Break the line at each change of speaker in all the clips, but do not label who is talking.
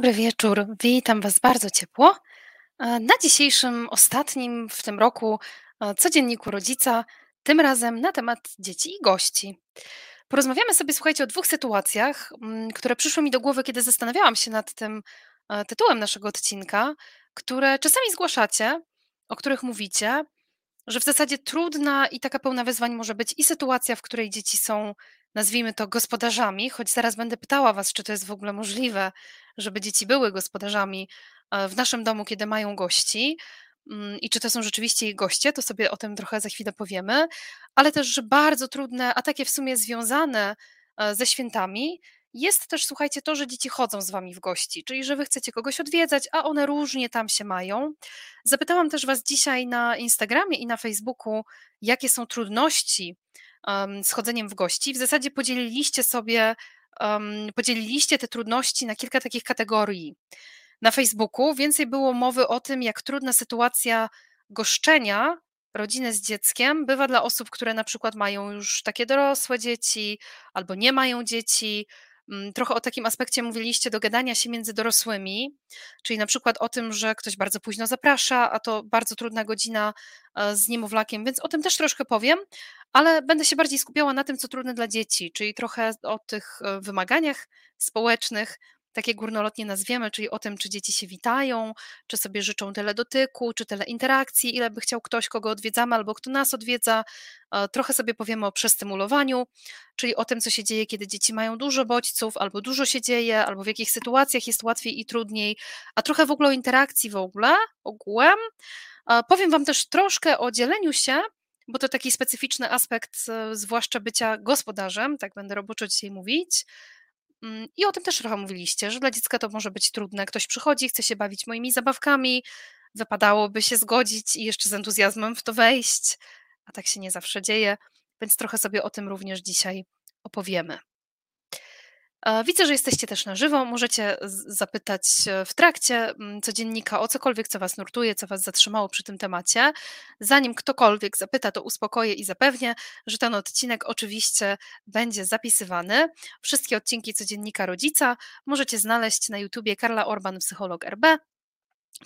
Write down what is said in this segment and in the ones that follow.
Dobry wieczór, witam Was bardzo ciepło. E, na dzisiejszym, ostatnim w tym roku e, codzienniku rodzica, tym razem na temat dzieci i gości. Porozmawiamy sobie, słuchajcie, o dwóch sytuacjach, mm, które przyszły mi do głowy, kiedy zastanawiałam się nad tym e, tytułem naszego odcinka, które czasami zgłaszacie, o których mówicie, że w zasadzie trudna i taka pełna wyzwań może być i sytuacja, w której dzieci są nazwijmy to gospodarzami, choć zaraz będę pytała Was, czy to jest w ogóle możliwe, żeby dzieci były gospodarzami e, w naszym domu, kiedy mają gości. Mm, I czy to są rzeczywiście ich goście, to sobie o tym trochę za chwilę powiemy, ale też, że bardzo trudne, a takie w sumie związane e, ze świętami, jest też, słuchajcie, to, że dzieci chodzą z wami w gości, czyli że wy chcecie kogoś odwiedzać, a one różnie tam się mają. Zapytałam też was dzisiaj na Instagramie i na Facebooku, jakie są trudności z chodzeniem w gości. W zasadzie podzieliliście sobie, podzieliliście te trudności na kilka takich kategorii. Na Facebooku więcej było mowy o tym, jak trudna sytuacja goszczenia rodziny z dzieckiem bywa dla osób, które na przykład mają już takie dorosłe dzieci albo nie mają dzieci, trochę o takim aspekcie mówiliście dogadania się między dorosłymi, czyli na przykład o tym, że ktoś bardzo późno zaprasza, a to bardzo trudna godzina e, z niemowlakiem, więc o tym też troszkę powiem, ale będę się bardziej skupiała na tym, co trudne dla dzieci, czyli trochę o tych e, wymaganiach społecznych, takie górnolotnie nazwiemy, czyli o tym, czy dzieci się witają, czy sobie życzą tyle dotyku, czy tyle interakcji, ile by chciał ktoś, kogo odwiedzamy, albo kto nas odwiedza. E, trochę sobie powiemy o przestymulowaniu, czyli o tym, co się dzieje, kiedy dzieci mają dużo bodźców, albo dużo się dzieje, albo w jakich sytuacjach jest łatwiej i trudniej, a trochę w ogóle o interakcji w ogóle, ogółem. E, powiem Wam też troszkę o dzieleniu się, bo to taki specyficzny aspekt, e, zwłaszcza bycia gospodarzem, tak będę roboczo dzisiaj mówić. Mm, I o tym też trochę mówiliście, że dla dziecka to może być trudne. Ktoś przychodzi, chce się bawić moimi zabawkami, wypadałoby się zgodzić i jeszcze z entuzjazmem w to wejść, a tak się nie zawsze dzieje, więc trochę sobie o tym również dzisiaj opowiemy. Widzę, że jesteście też na żywo. Możecie zapytać e, w trakcie mm, codziennika o cokolwiek, co Was nurtuje, co Was zatrzymało przy tym temacie. Zanim ktokolwiek zapyta, to uspokoję i zapewnię, że ten odcinek oczywiście będzie zapisywany. Wszystkie odcinki codziennika rodzica możecie znaleźć na YouTubie Karla Orban, psycholog RB,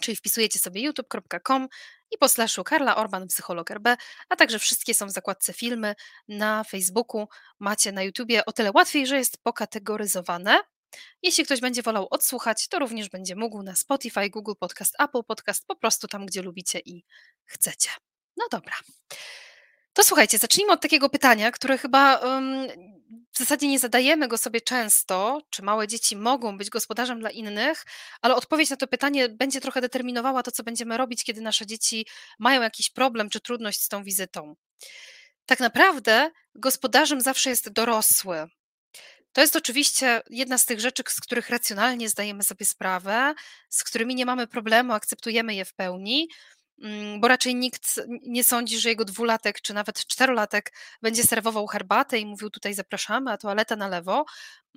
czyli wpisujecie sobie youtube.com i po slashu Karla Orban, psycholog RB, a także wszystkie są w zakładce filmy na Facebooku, macie na YouTubie o tyle łatwiej, że jest pokategoryzowane. Jeśli ktoś będzie wolał odsłuchać, to również będzie mógł na Spotify, Google Podcast, Apple Podcast, po prostu tam, gdzie lubicie i chcecie. No dobra. To słuchajcie, zacznijmy od takiego pytania, które chyba um, w zasadzie nie zadajemy go sobie często, czy małe dzieci mogą być gospodarzem dla innych, ale odpowiedź na to pytanie będzie trochę determinowała to, co będziemy robić, kiedy nasze dzieci mają jakiś problem czy trudność z tą wizytą. Tak naprawdę gospodarzem zawsze jest dorosły. To jest oczywiście jedna z tych rzeczy, z których racjonalnie zdajemy sobie sprawę, z którymi nie mamy problemu, akceptujemy je w pełni, bo raczej nikt nie sądzi, że jego dwulatek czy nawet czterolatek będzie serwował herbatę i mówił tutaj zapraszamy, a toaleta na lewo.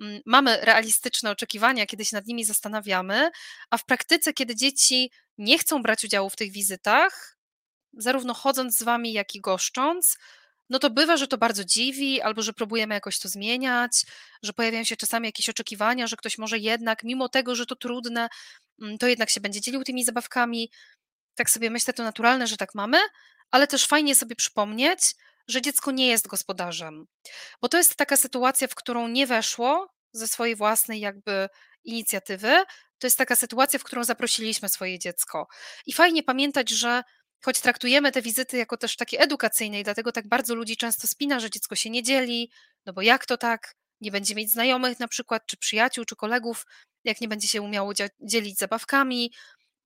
Mm, mamy realistyczne oczekiwania, kiedy się nad nimi zastanawiamy, a w praktyce, kiedy dzieci nie chcą brać udziału w tych wizytach, zarówno chodząc z wami, jak i goszcząc, no to bywa, że to bardzo dziwi, albo że próbujemy jakoś to zmieniać, że pojawiają się czasami jakieś oczekiwania, że ktoś może jednak, mimo tego, że to trudne, mm, to jednak się będzie dzielił tymi zabawkami tak sobie myślę, to naturalne, że tak mamy, ale też fajnie sobie przypomnieć, że dziecko nie jest gospodarzem. Bo to jest taka sytuacja, w którą nie weszło ze swojej własnej jakby inicjatywy. To jest taka sytuacja, w którą zaprosiliśmy swoje dziecko. I fajnie pamiętać, że choć traktujemy te wizyty jako też takie edukacyjne i dlatego tak bardzo ludzi często spina, że dziecko się nie dzieli, no bo jak to tak? Nie będzie mieć znajomych na przykład, czy przyjaciół, czy kolegów, jak nie będzie się umiało dzielić zabawkami,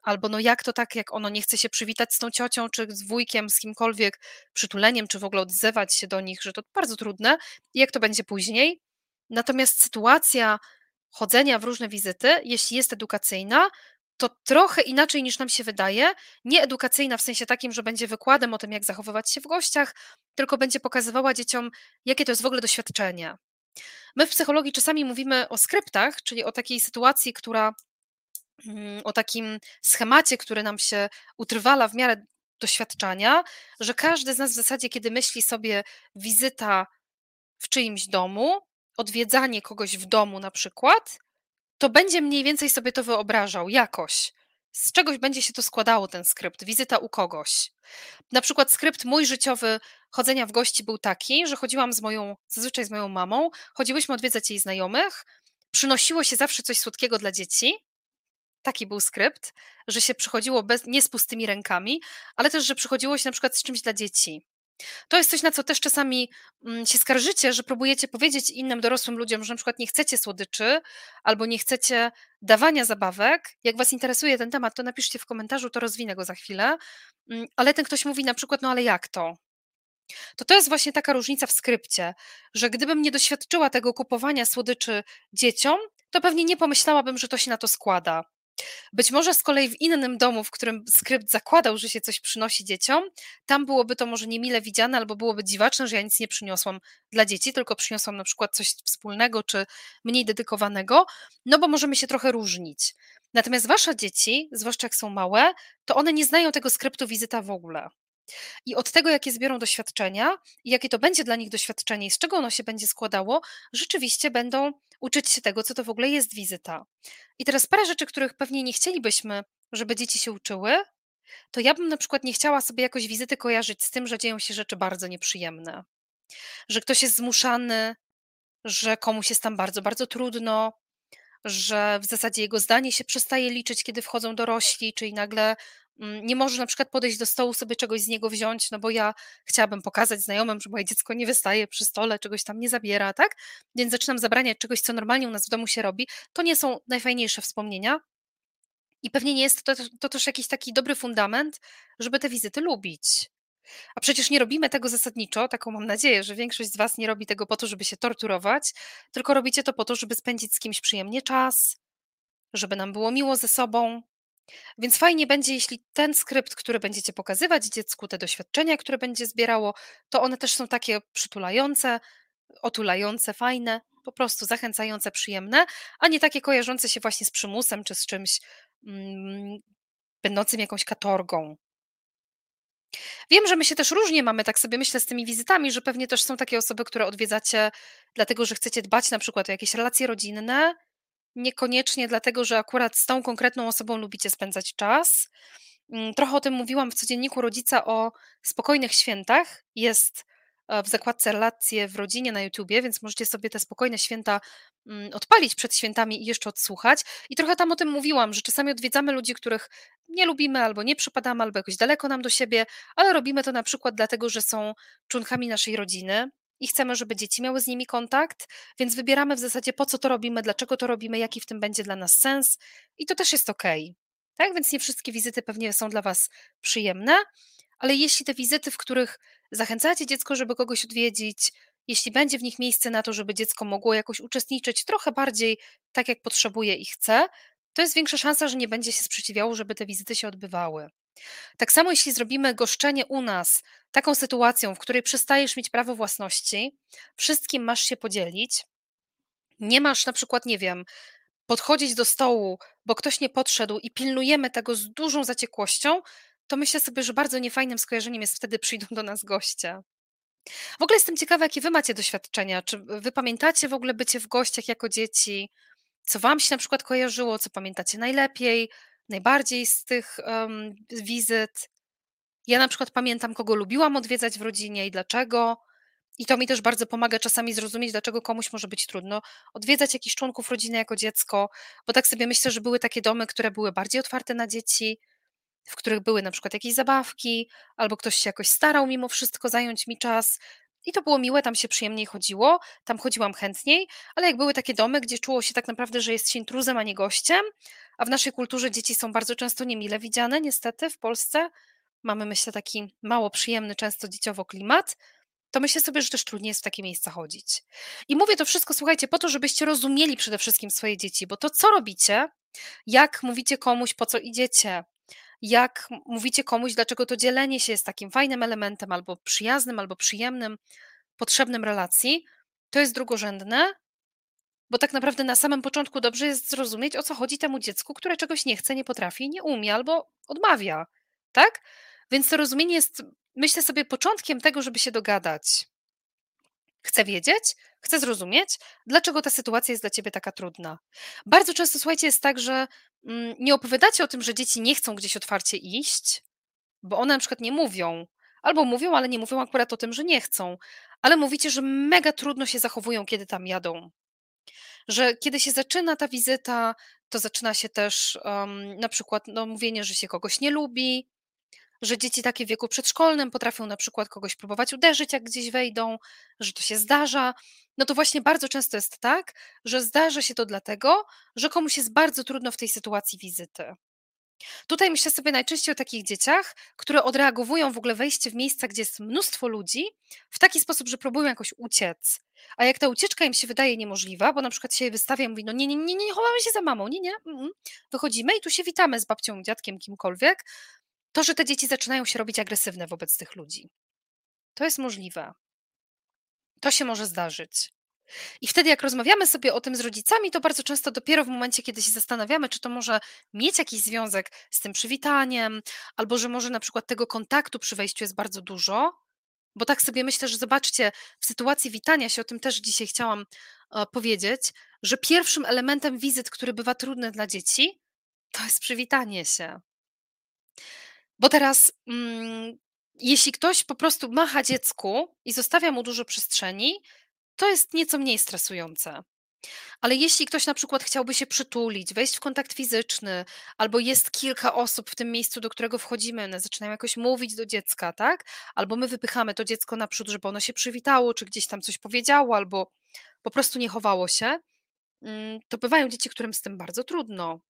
albo no jak to tak, jak ono nie chce się przywitać z tą ciocią, czy z wujkiem, z kimkolwiek, przytuleniem, czy w ogóle odzywać się do nich, że to bardzo trudne. I jak to będzie później? Natomiast sytuacja chodzenia w różne wizyty, jeśli jest edukacyjna, to trochę inaczej niż nam się wydaje. Nie edukacyjna w sensie takim, że będzie wykładem o tym, jak zachowywać się w gościach, tylko będzie pokazywała dzieciom, jakie to jest w ogóle doświadczenie. My w psychologii czasami mówimy o skryptach, czyli o takiej sytuacji, która o takim schemacie, który nam się utrwala w miarę doświadczenia, że każdy z nas w zasadzie, kiedy myśli sobie wizyta w czyimś domu, odwiedzanie kogoś w domu na przykład, to będzie mniej więcej sobie to wyobrażał jakoś. Z czegoś będzie się to składało, ten skrypt, wizyta u kogoś. Na przykład skrypt mój życiowy chodzenia w gości był taki, że chodziłam z moją, zazwyczaj z moją mamą, chodziłyśmy odwiedzać jej znajomych, przynosiło się zawsze coś słodkiego dla dzieci. Taki był skrypt, że się przychodziło bez, nie z pustymi rękami, ale też, że przychodziło się na przykład z czymś dla dzieci. To jest coś, na co też czasami mm, się skarżycie, że próbujecie powiedzieć innym dorosłym ludziom, że na przykład nie chcecie słodyczy albo nie chcecie dawania zabawek. Jak Was interesuje ten temat, to napiszcie w komentarzu, to rozwinę go za chwilę. Mm, ale ten ktoś mówi na przykład, no ale jak to? To to jest właśnie taka różnica w skrypcie, że gdybym nie doświadczyła tego kupowania słodyczy dzieciom, to pewnie nie pomyślałabym, że to się na to składa. Być może z kolei w innym domu, w którym skrypt zakładał, że się coś przynosi dzieciom, tam byłoby to może niemile widziane albo byłoby dziwaczne, że ja nic nie przyniosłam dla dzieci, tylko przyniosłam na przykład coś wspólnego czy mniej dedykowanego, no bo możemy się trochę różnić. Natomiast wasze dzieci, zwłaszcza jak są małe, to one nie znają tego skryptu wizyta w ogóle. I od tego, jakie zbiorą doświadczenia i jakie to będzie dla nich doświadczenie i z czego ono się będzie składało, rzeczywiście będą uczyć się tego, co to w ogóle jest wizyta. I teraz parę rzeczy, których pewnie nie chcielibyśmy, żeby dzieci się uczyły, to ja bym na przykład nie chciała sobie jakoś wizyty kojarzyć z tym, że dzieją się rzeczy bardzo nieprzyjemne. Że ktoś jest zmuszany, że komuś jest tam bardzo, bardzo trudno, że w zasadzie jego zdanie się przestaje liczyć, kiedy wchodzą dorośli, czyli nagle nie może na przykład podejść do stołu, sobie czegoś z niego wziąć, no bo ja chciałabym pokazać znajomym, że moje dziecko nie wystaje przy stole, czegoś tam nie zabiera, tak? Więc zaczynam zabraniać czegoś, co normalnie u nas w domu się robi. To nie są najfajniejsze wspomnienia. I pewnie nie jest to, to też jakiś taki dobry fundament, żeby te wizyty lubić. A przecież nie robimy tego zasadniczo, taką mam nadzieję, że większość z Was nie robi tego po to, żeby się torturować, tylko robicie to po to, żeby spędzić z kimś przyjemnie czas, żeby nam było miło ze sobą, więc fajnie będzie, jeśli ten skrypt, który będziecie pokazywać dziecku, te doświadczenia, które będzie zbierało, to one też są takie przytulające, otulające, fajne, po prostu zachęcające, przyjemne, a nie takie kojarzące się właśnie z przymusem czy z czymś mm, będącym jakąś katorgą. Wiem, że my się też różnie mamy, tak sobie myślę, z tymi wizytami, że pewnie też są takie osoby, które odwiedzacie, dlatego że chcecie dbać na przykład o jakieś relacje rodzinne, Niekoniecznie dlatego, że akurat z tą konkretną osobą lubicie spędzać czas. Mm, trochę o tym mówiłam w codzienniku rodzica o spokojnych świętach. Jest e, w zakładce relacje w rodzinie na YouTubie, więc możecie sobie te spokojne święta mm, odpalić przed świętami i jeszcze odsłuchać. I trochę tam o tym mówiłam, że czasami odwiedzamy ludzi, których nie lubimy albo nie przypadamy, albo jakoś daleko nam do siebie, ale robimy to na przykład dlatego, że są członkami naszej rodziny i chcemy, żeby dzieci miały z nimi kontakt, więc wybieramy w zasadzie po co to robimy, dlaczego to robimy, jaki w tym będzie dla nas sens i to też jest ok. Tak, więc nie wszystkie wizyty pewnie są dla Was przyjemne, ale jeśli te wizyty, w których zachęcacie dziecko, żeby kogoś odwiedzić, jeśli będzie w nich miejsce na to, żeby dziecko mogło jakoś uczestniczyć trochę bardziej tak, jak potrzebuje i chce, to jest większa szansa, że nie będzie się sprzeciwiało, żeby te wizyty się odbywały. Tak samo jeśli zrobimy goszczenie u nas taką sytuacją, w której przestajesz mieć prawo własności, wszystkim masz się podzielić, nie masz na przykład, nie wiem, podchodzić do stołu, bo ktoś nie podszedł i pilnujemy tego z dużą zaciekłością, to myślę sobie, że bardzo niefajnym skojarzeniem jest wtedy przyjdą do nas goście. W ogóle jestem ciekawa, jakie wy macie doświadczenia. Czy wy pamiętacie w ogóle bycie w gościach jako dzieci? Co wam się na przykład kojarzyło? Co pamiętacie najlepiej? Najbardziej z tych um, wizyt. Ja na przykład pamiętam, kogo lubiłam odwiedzać w rodzinie i dlaczego. I to mi też bardzo pomaga czasami zrozumieć, dlaczego komuś może być trudno odwiedzać jakichś członków rodziny jako dziecko, bo tak sobie myślę, że były takie domy, które były bardziej otwarte na dzieci, w których były na przykład jakieś zabawki, albo ktoś się jakoś starał mimo wszystko zająć mi czas. I to było miłe, tam się przyjemniej chodziło, tam chodziłam chętniej, ale jak były takie domy, gdzie czuło się tak naprawdę, że jest się intruzem, a nie gościem, a w naszej kulturze dzieci są bardzo często niemile widziane, niestety w Polsce mamy, myślę, taki mało przyjemny często dzieciowo klimat, to myślę sobie, że też trudniej jest w takie miejsca chodzić. I mówię to wszystko, słuchajcie, po to, żebyście rozumieli przede wszystkim swoje dzieci, bo to, co robicie, jak mówicie komuś, po co idziecie, jak mówicie komuś, dlaczego to dzielenie się jest takim fajnym elementem, albo przyjaznym, albo przyjemnym, potrzebnym relacji, to jest drugorzędne, bo tak naprawdę na samym początku dobrze jest zrozumieć, o co chodzi temu dziecku, które czegoś nie chce, nie potrafi, nie umie albo odmawia. Tak? Więc to rozumienie jest, myślę sobie, początkiem tego, żeby się dogadać. Chcę wiedzieć, chcę zrozumieć, dlaczego ta sytuacja jest dla ciebie taka trudna. Bardzo często, słuchajcie, jest tak, że nie opowiadacie o tym, że dzieci nie chcą gdzieś otwarcie iść, bo one na przykład nie mówią, albo mówią, ale nie mówią akurat o tym, że nie chcą, ale mówicie, że mega trudno się zachowują, kiedy tam jadą. Że kiedy się zaczyna ta wizyta, to zaczyna się też um, na przykład no, mówienie, że się kogoś nie lubi, że dzieci takie w wieku przedszkolnym potrafią na przykład kogoś próbować uderzyć, jak gdzieś wejdą, że to się zdarza. No to właśnie bardzo często jest tak, że zdarza się to dlatego, że komuś jest bardzo trudno w tej sytuacji wizyty. Tutaj myślę sobie najczęściej o takich dzieciach, które odreagowują w ogóle wejście w miejsca, gdzie jest mnóstwo ludzi, w taki sposób, że próbują jakoś uciec. A jak ta ucieczka im się wydaje niemożliwa, bo na przykład się wystawia i mówi, no nie, nie, nie, nie, chowamy się za mamą, nie, nie, mm, mm. wychodzimy i tu się witamy z babcią, dziadkiem, kimkolwiek, to, że te dzieci zaczynają się robić agresywne wobec tych ludzi. To jest możliwe. To się może zdarzyć. I wtedy, jak rozmawiamy sobie o tym z rodzicami, to bardzo często dopiero w momencie, kiedy się zastanawiamy, czy to może mieć jakiś związek z tym przywitaniem, albo że może na przykład tego kontaktu przy wejściu jest bardzo dużo, bo tak sobie myślę, że zobaczcie, w sytuacji witania się, o tym też dzisiaj chciałam e, powiedzieć, że pierwszym elementem wizyt, który bywa trudny dla dzieci, to jest przywitanie się. Bo teraz, mm, jeśli ktoś po prostu macha dziecku i zostawia mu dużo przestrzeni, to jest nieco mniej stresujące. Ale jeśli ktoś na przykład chciałby się przytulić, wejść w kontakt fizyczny, albo jest kilka osób w tym miejscu, do którego wchodzimy, one zaczynają jakoś mówić do dziecka, tak? Albo my wypychamy to dziecko naprzód, żeby ono się przywitało, czy gdzieś tam coś powiedziało, albo po prostu nie chowało się, mm, to bywają dzieci, którym z tym bardzo trudno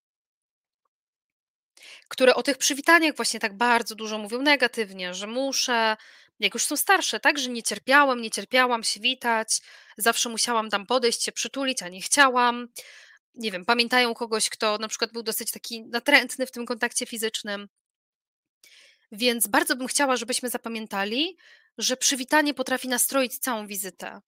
które o tych przywitaniach właśnie tak bardzo dużo mówią negatywnie, że muszę, jak już są starsze, tak, że nie cierpiałem, nie cierpiałam się witać, zawsze musiałam tam podejść, się przytulić, a nie chciałam. Nie wiem, pamiętają kogoś, kto na przykład był dosyć taki natrętny w tym kontakcie fizycznym. Więc bardzo bym chciała, żebyśmy zapamiętali, że przywitanie potrafi nastroić całą wizytę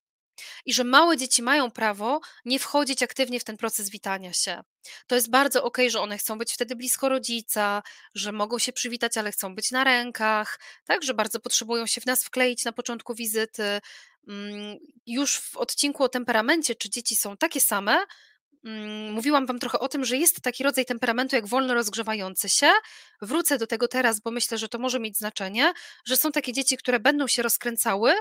i że małe dzieci mają prawo nie wchodzić aktywnie w ten proces witania się. To jest bardzo ok, że one chcą być wtedy blisko rodzica, że mogą się przywitać, ale chcą być na rękach, tak, że bardzo potrzebują się w nas wkleić na początku wizyty. Mm, już w odcinku o temperamencie, czy dzieci są takie same, mm, mówiłam Wam trochę o tym, że jest taki rodzaj temperamentu jak wolno rozgrzewający się. Wrócę do tego teraz, bo myślę, że to może mieć znaczenie, że są takie dzieci, które będą się rozkręcały,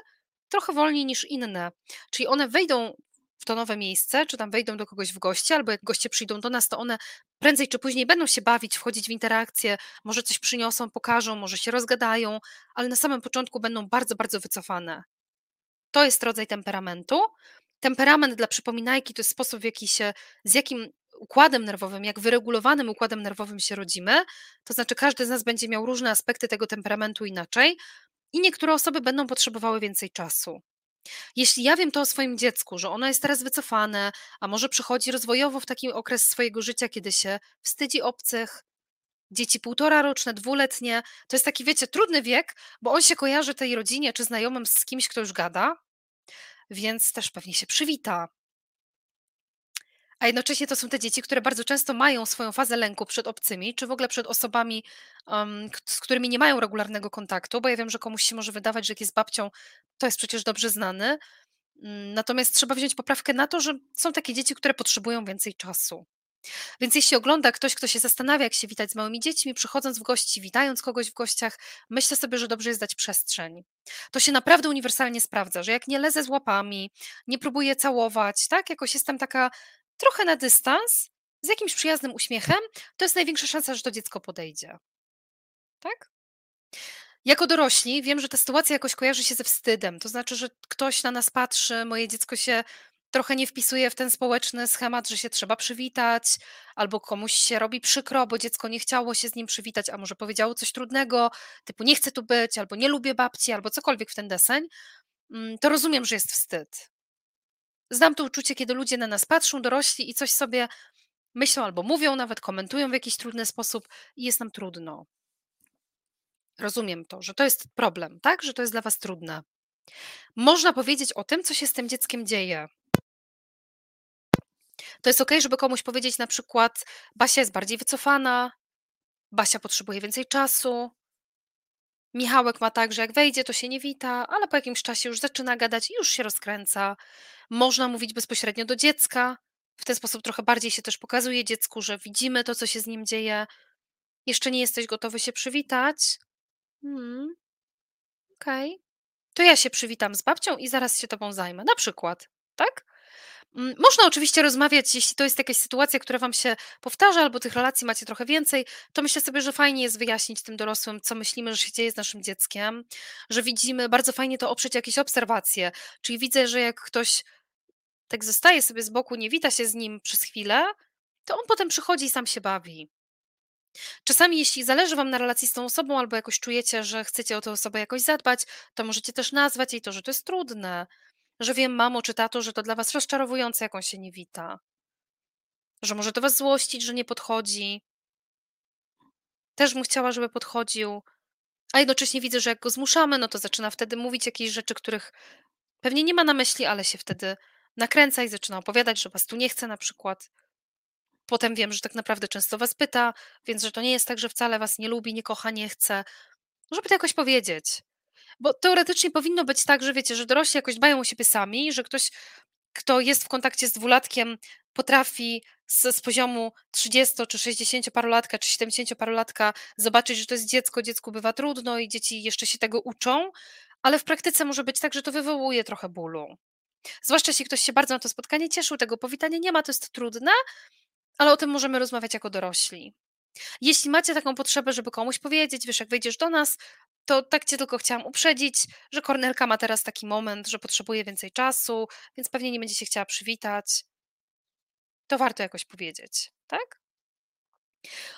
trochę wolniej niż inne. Czyli one wejdą w to nowe miejsce, czy tam wejdą do kogoś w gości, albo jak goście przyjdą do nas, to one prędzej czy później będą się bawić, wchodzić w interakcję, może coś przyniosą, pokażą, może się rozgadają, ale na samym początku będą bardzo, bardzo wycofane. To jest rodzaj temperamentu. Temperament dla przypominajki to jest sposób, w jaki się, z jakim układem nerwowym, jak wyregulowanym układem nerwowym się rodzimy. To znaczy, każdy z nas będzie miał różne aspekty tego temperamentu inaczej i niektóre osoby będą potrzebowały więcej czasu. Jeśli ja wiem to o swoim dziecku, że ono jest teraz wycofane, a może przychodzi rozwojowo w taki okres swojego życia, kiedy się wstydzi obcych, dzieci półtora roczne, dwuletnie, to jest taki, wiecie, trudny wiek, bo on się kojarzy tej rodzinie czy znajomym z kimś, kto już gada, więc też pewnie się przywita, a jednocześnie to są te dzieci, które bardzo często mają swoją fazę lęku przed obcymi, czy w ogóle przed osobami, um, z którymi nie mają regularnego kontaktu, bo ja wiem, że komuś się może wydawać, że jak jest babcią, to jest przecież dobrze znany. Mm, natomiast trzeba wziąć poprawkę na to, że są takie dzieci, które potrzebują więcej czasu. Więc jeśli ogląda ktoś, kto się zastanawia, jak się witać z małymi dziećmi, przychodząc w gości, witając kogoś w gościach, myślę sobie, że dobrze jest dać przestrzeń. To się naprawdę uniwersalnie sprawdza, że jak nie lezę z łapami, nie próbuję całować, tak, jakoś jestem taka trochę na dystans, z jakimś przyjaznym uśmiechem, to jest największa szansa, że to dziecko podejdzie. tak? Jako dorośli wiem, że ta sytuacja jakoś kojarzy się ze wstydem, to znaczy, że ktoś na nas patrzy, moje dziecko się trochę nie wpisuje w ten społeczny schemat, że się trzeba przywitać, albo komuś się robi przykro, bo dziecko nie chciało się z nim przywitać, a może powiedziało coś trudnego, typu nie chcę tu być, albo nie lubię babci, albo cokolwiek w ten deseń, mm, to rozumiem, że jest wstyd. Znam to uczucie, kiedy ludzie na nas patrzą, dorośli i coś sobie myślą albo mówią, nawet komentują w jakiś trudny sposób i jest nam trudno. Rozumiem to, że to jest problem, tak? Że to jest dla was trudne. Można powiedzieć o tym, co się z tym dzieckiem dzieje. To jest ok, żeby komuś powiedzieć na przykład: Basia jest bardziej wycofana, Basia potrzebuje więcej czasu. Michałek ma tak, że jak wejdzie, to się nie wita, ale po jakimś czasie już zaczyna gadać i już się rozkręca. Można mówić bezpośrednio do dziecka. W ten sposób trochę bardziej się też pokazuje dziecku, że widzimy to, co się z nim dzieje. Jeszcze nie jesteś gotowy się przywitać? Hmm. Okej. To ja się przywitam z babcią i zaraz się tobą zajmę. Na przykład, tak? Mm, można oczywiście rozmawiać, jeśli to jest jakaś sytuacja, która wam się powtarza, albo tych relacji macie trochę więcej, to myślę sobie, że fajnie jest wyjaśnić tym dorosłym, co myślimy, że się dzieje z naszym dzieckiem, że widzimy, bardzo fajnie to oprzeć jakieś obserwacje. Czyli widzę, że jak ktoś tak zostaje sobie z boku, nie wita się z nim przez chwilę, to on potem przychodzi i sam się bawi. Czasami, jeśli zależy Wam na relacji z tą osobą, albo jakoś czujecie, że chcecie o tę osobę jakoś zadbać, to możecie też nazwać jej to, że to jest trudne, że wiem, mamo czy tato, że to dla Was rozczarowujące, jak on się nie wita, że może to Was złościć, że nie podchodzi. Też bym chciała, żeby podchodził, a jednocześnie widzę, że jak go zmuszamy, no to zaczyna wtedy mówić jakieś rzeczy, których pewnie nie ma na myśli, ale się wtedy nakręca i zaczyna opowiadać, że Was tu nie chce na przykład. Potem wiem, że tak naprawdę często was pyta, więc że to nie jest tak, że wcale was nie lubi, nie kocha, nie chce. Żeby to jakoś powiedzieć. Bo teoretycznie powinno być tak, że wiecie, że dorośli jakoś dbają o siebie sami, że ktoś, kto jest w kontakcie z dwulatkiem, potrafi z, z poziomu 30 czy 60 parolatka, czy 70 parolatka zobaczyć, że to jest dziecko, dziecku bywa trudno i dzieci jeszcze się tego uczą, ale w praktyce może być tak, że to wywołuje trochę bólu. Zwłaszcza jeśli ktoś się bardzo na to spotkanie cieszył, tego powitania nie ma, to jest trudne, ale o tym możemy rozmawiać jako dorośli. Jeśli macie taką potrzebę, żeby komuś powiedzieć, wiesz, jak wejdziesz do nas, to tak cię tylko chciałam uprzedzić, że Kornelka ma teraz taki moment, że potrzebuje więcej czasu, więc pewnie nie będzie się chciała przywitać. To warto jakoś powiedzieć, tak?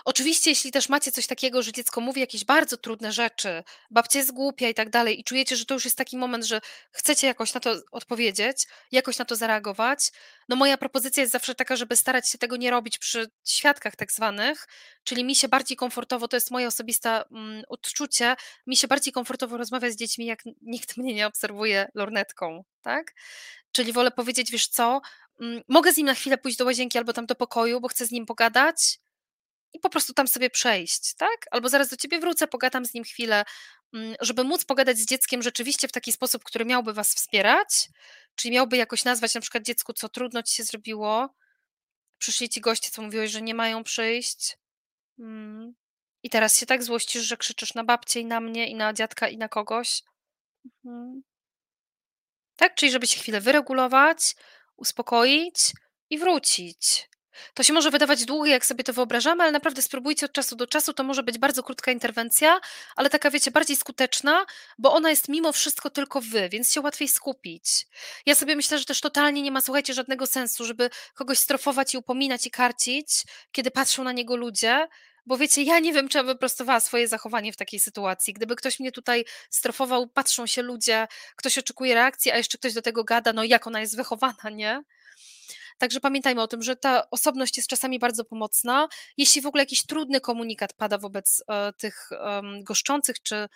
Oczywiście, jeśli też macie coś takiego, że dziecko mówi jakieś bardzo trudne rzeczy, babcia jest głupia i tak dalej, i czujecie, że to już jest taki moment, że chcecie jakoś na to odpowiedzieć, jakoś na to zareagować, no moja propozycja jest zawsze taka, żeby starać się tego nie robić przy świadkach tak zwanych, czyli mi się bardziej komfortowo, to jest moje osobiste mm, odczucie, mi się bardziej komfortowo rozmawiać z dziećmi, jak nikt mnie nie obserwuje lornetką, tak? Czyli wolę powiedzieć, wiesz co, mm, mogę z nim na chwilę pójść do łazienki albo tam do pokoju, bo chcę z nim pogadać, i po prostu tam sobie przejść, tak? Albo zaraz do ciebie wrócę, pogadam z nim chwilę, mm, żeby móc pogadać z dzieckiem rzeczywiście w taki sposób, który miałby was wspierać, czyli miałby jakoś nazwać na przykład dziecku, co trudno ci się zrobiło. Przyszli ci goście, co mówiłeś, że nie mają przyjść. Mm. I teraz się tak złościsz, że krzyczysz na babcię i na mnie, i na dziadka, i na kogoś. Mhm. Tak, czyli żeby się chwilę wyregulować, uspokoić i wrócić. To się może wydawać długie, jak sobie to wyobrażamy, ale naprawdę spróbujcie od czasu do czasu. To może być bardzo krótka interwencja, ale taka, wiecie, bardziej skuteczna, bo ona jest mimo wszystko tylko wy, więc się łatwiej skupić. Ja sobie myślę, że też totalnie nie ma, słuchajcie, żadnego sensu, żeby kogoś strofować i upominać i karcić, kiedy patrzą na niego ludzie, bo wiecie, ja nie wiem, czy ja wyprostowała swoje zachowanie w takiej sytuacji. Gdyby ktoś mnie tutaj strofował, patrzą się ludzie, ktoś oczekuje reakcji, a jeszcze ktoś do tego gada, no jak ona jest wychowana, nie? Także pamiętajmy o tym, że ta osobność jest czasami bardzo pomocna. Jeśli w ogóle jakiś trudny komunikat pada wobec e, tych goszczących, czy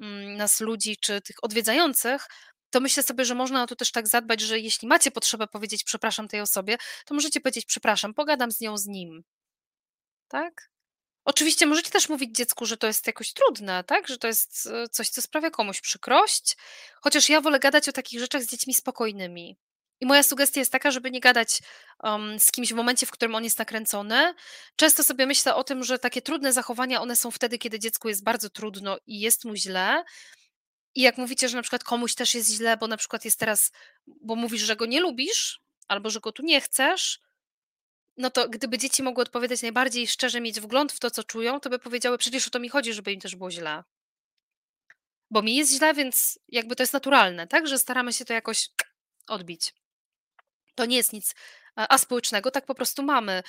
mm, nas ludzi, czy tych odwiedzających, to myślę sobie, że można tu też tak zadbać, że jeśli macie potrzebę powiedzieć przepraszam tej osobie, to możecie powiedzieć przepraszam, pogadam z nią, z nim. Tak? Oczywiście możecie też mówić dziecku, że to jest jakoś trudne, tak? Że to jest e, coś, co sprawia komuś przykrość, chociaż ja wolę gadać o takich rzeczach z dziećmi spokojnymi. I moja sugestia jest taka, żeby nie gadać um, z kimś w momencie, w którym on jest nakręcony. Często sobie myślę o tym, że takie trudne zachowania, one są wtedy, kiedy dziecku jest bardzo trudno i jest mu źle. I jak mówicie, że na przykład komuś też jest źle, bo na przykład jest teraz, bo mówisz, że go nie lubisz, albo że go tu nie chcesz, No to gdyby dzieci mogły odpowiadać najbardziej szczerze, mieć wgląd w to, co czują, to by powiedziały: „Przecież o to mi chodzi, żeby im też było źle”. Bo mi jest źle, więc jakby to jest naturalne, tak, że staramy się to jakoś odbić. To nie jest nic aspołecznego, tak po prostu mamy.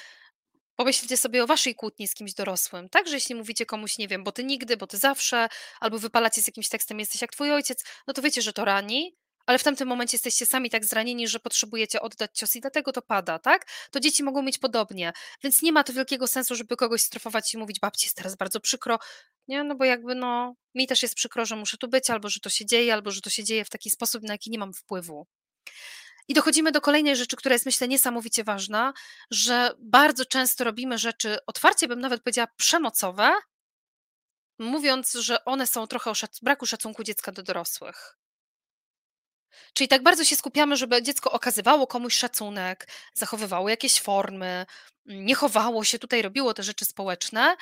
Pomyślcie sobie o waszej kłótni z kimś dorosłym, tak, że jeśli mówicie komuś, nie wiem: „Bo ty nigdy, bo ty zawsze”, albo wypalacie z jakimś tekstem: „Jesteś jak twój ojciec”, no to wiecie, że to rani, ale w tamtym momencie jesteście sami tak zranieni, że potrzebujecie oddać cios i dlatego to pada, tak? To dzieci mogą mieć podobnie, więc nie ma to wielkiego sensu, żeby kogoś strofować i mówić: „Babci jest teraz bardzo przykro”, nie, no bo jakby, no, mi też jest przykro, że muszę tu być, albo że to się dzieje, albo że to się dzieje w taki sposób, na jaki nie mam wpływu. I dochodzimy do kolejnej rzeczy, która jest, myślę, niesamowicie ważna, że bardzo często robimy rzeczy, otwarcie bym nawet powiedziała, przemocowe mówiąc, że one są trochę o szac braku szacunku dziecka do dorosłych. Czyli tak bardzo się skupiamy, żeby dziecko okazywało komuś szacunek, zachowywało jakieś formy, nie chowało się, tutaj robiło te rzeczy społeczne,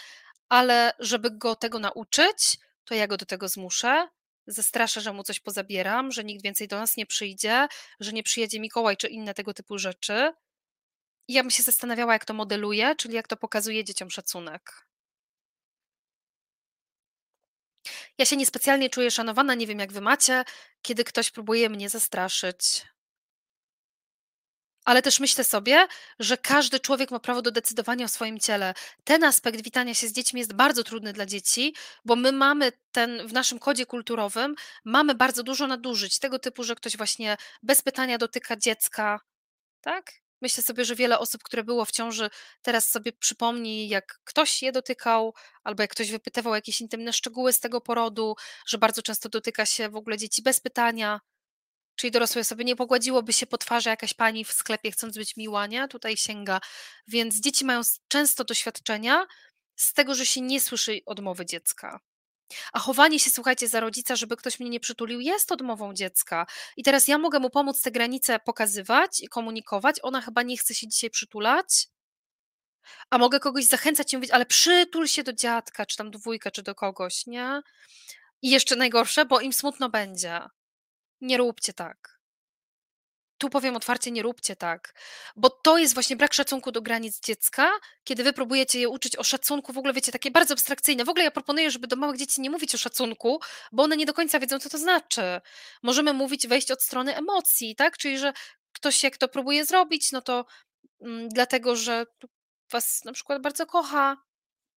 ale żeby go tego nauczyć, to ja go do tego zmuszę, zastraszę, że mu coś pozabieram, że nikt więcej do nas nie przyjdzie, że nie przyjedzie Mikołaj czy inne tego typu rzeczy. I ja bym się zastanawiała, jak to modeluję, czyli jak to pokazuje dzieciom szacunek. Ja się niespecjalnie czuję szanowana, nie wiem jak wy macie, kiedy ktoś próbuje mnie zastraszyć. Ale też myślę sobie, że każdy człowiek ma prawo do decydowania o swoim ciele. Ten aspekt witania się z dziećmi jest bardzo trudny dla dzieci, bo my mamy ten w naszym kodzie kulturowym mamy bardzo dużo nadużyć, tego typu, że ktoś właśnie bez pytania dotyka dziecka, tak? Myślę sobie, że wiele osób, które było w ciąży, teraz sobie przypomni, jak ktoś je dotykał, albo jak ktoś wypytywał jakieś intymne szczegóły z tego porodu, że bardzo często dotyka się w ogóle dzieci bez pytania. Czyli dorosłej osoby nie pogładziłoby się po twarzy jakaś pani w sklepie, chcąc być miła, nie? Tutaj sięga. Więc dzieci mają często doświadczenia z tego, że się nie słyszy odmowy dziecka. A chowanie się, słuchajcie, za rodzica, żeby ktoś mnie nie przytulił, jest odmową dziecka. I teraz ja mogę mu pomóc te granice pokazywać i komunikować. Ona chyba nie chce się dzisiaj przytulać. A mogę kogoś zachęcać i mówić: „Ale przytul się do dziadka, czy tam do wujka, czy do kogoś”, nie? I jeszcze najgorsze, bo im smutno będzie. Nie róbcie tak. Tu powiem otwarcie: nie róbcie tak, bo to jest właśnie brak szacunku do granic dziecka, kiedy wy próbujecie je uczyć o szacunku, w ogóle wiecie, takie bardzo abstrakcyjne. W ogóle ja proponuję, żeby do małych dzieci nie mówić o szacunku, bo one nie do końca wiedzą, co to znaczy. Możemy mówić, wejść od strony emocji, tak? Czyli, że ktoś jak to próbuje zrobić, no to, mm, dlatego, że was na przykład bardzo kocha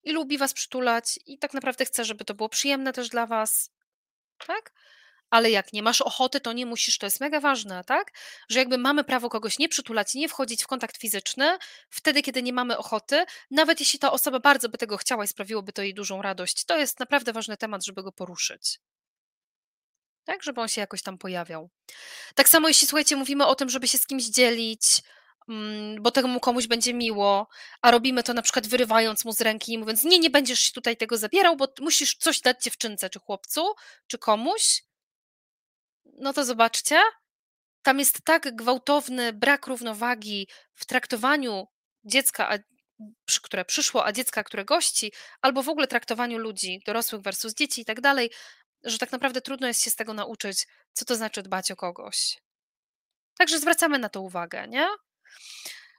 i lubi was przytulać i tak naprawdę chce, żeby to było przyjemne też dla was, tak? Ale jak nie masz ochoty, to nie musisz, to jest mega ważne, tak? Że jakby mamy prawo kogoś nie przytulać, nie wchodzić w kontakt fizyczny wtedy, kiedy nie mamy ochoty, nawet jeśli ta osoba bardzo by tego chciała i sprawiłoby to jej dużą radość. To jest naprawdę ważny temat, żeby go poruszyć. Tak, żeby on się jakoś tam pojawiał. Tak samo jeśli, słuchajcie, mówimy o tym, żeby się z kimś dzielić, mm, bo temu komuś będzie miło, a robimy to na przykład wyrywając mu z ręki i mówiąc: „Nie, nie będziesz tutaj tego zabierał, bo musisz coś dać dziewczynce czy chłopcu, czy komuś”, no to zobaczcie, tam jest tak gwałtowny brak równowagi w traktowaniu dziecka, które przyszło, a dziecka, które gości, albo w ogóle traktowaniu ludzi, dorosłych versus dzieci i tak dalej, że tak naprawdę trudno jest się z tego nauczyć, co to znaczy dbać o kogoś. Także zwracamy na to uwagę, nie?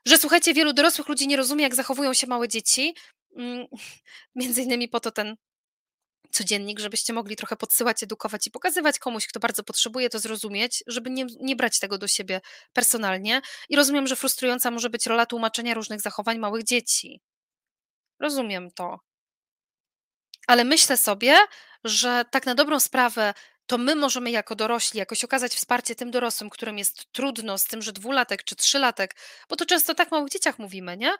Że słuchajcie, wielu dorosłych ludzi nie rozumie, jak zachowują się małe dzieci. Mm, między innymi po to ten codziennik, żebyście mogli trochę podsyłać, edukować i pokazywać komuś, kto bardzo potrzebuje to zrozumieć, żeby nie, nie brać tego do siebie personalnie. I rozumiem, że frustrująca może być rola tłumaczenia różnych zachowań małych dzieci. Rozumiem to. Ale myślę sobie, że tak na dobrą sprawę to my możemy jako dorośli jakoś okazać wsparcie tym dorosłym, którym jest trudno z tym, że dwulatek czy trzylatek, bo to często tak małych dzieciach mówimy, nie?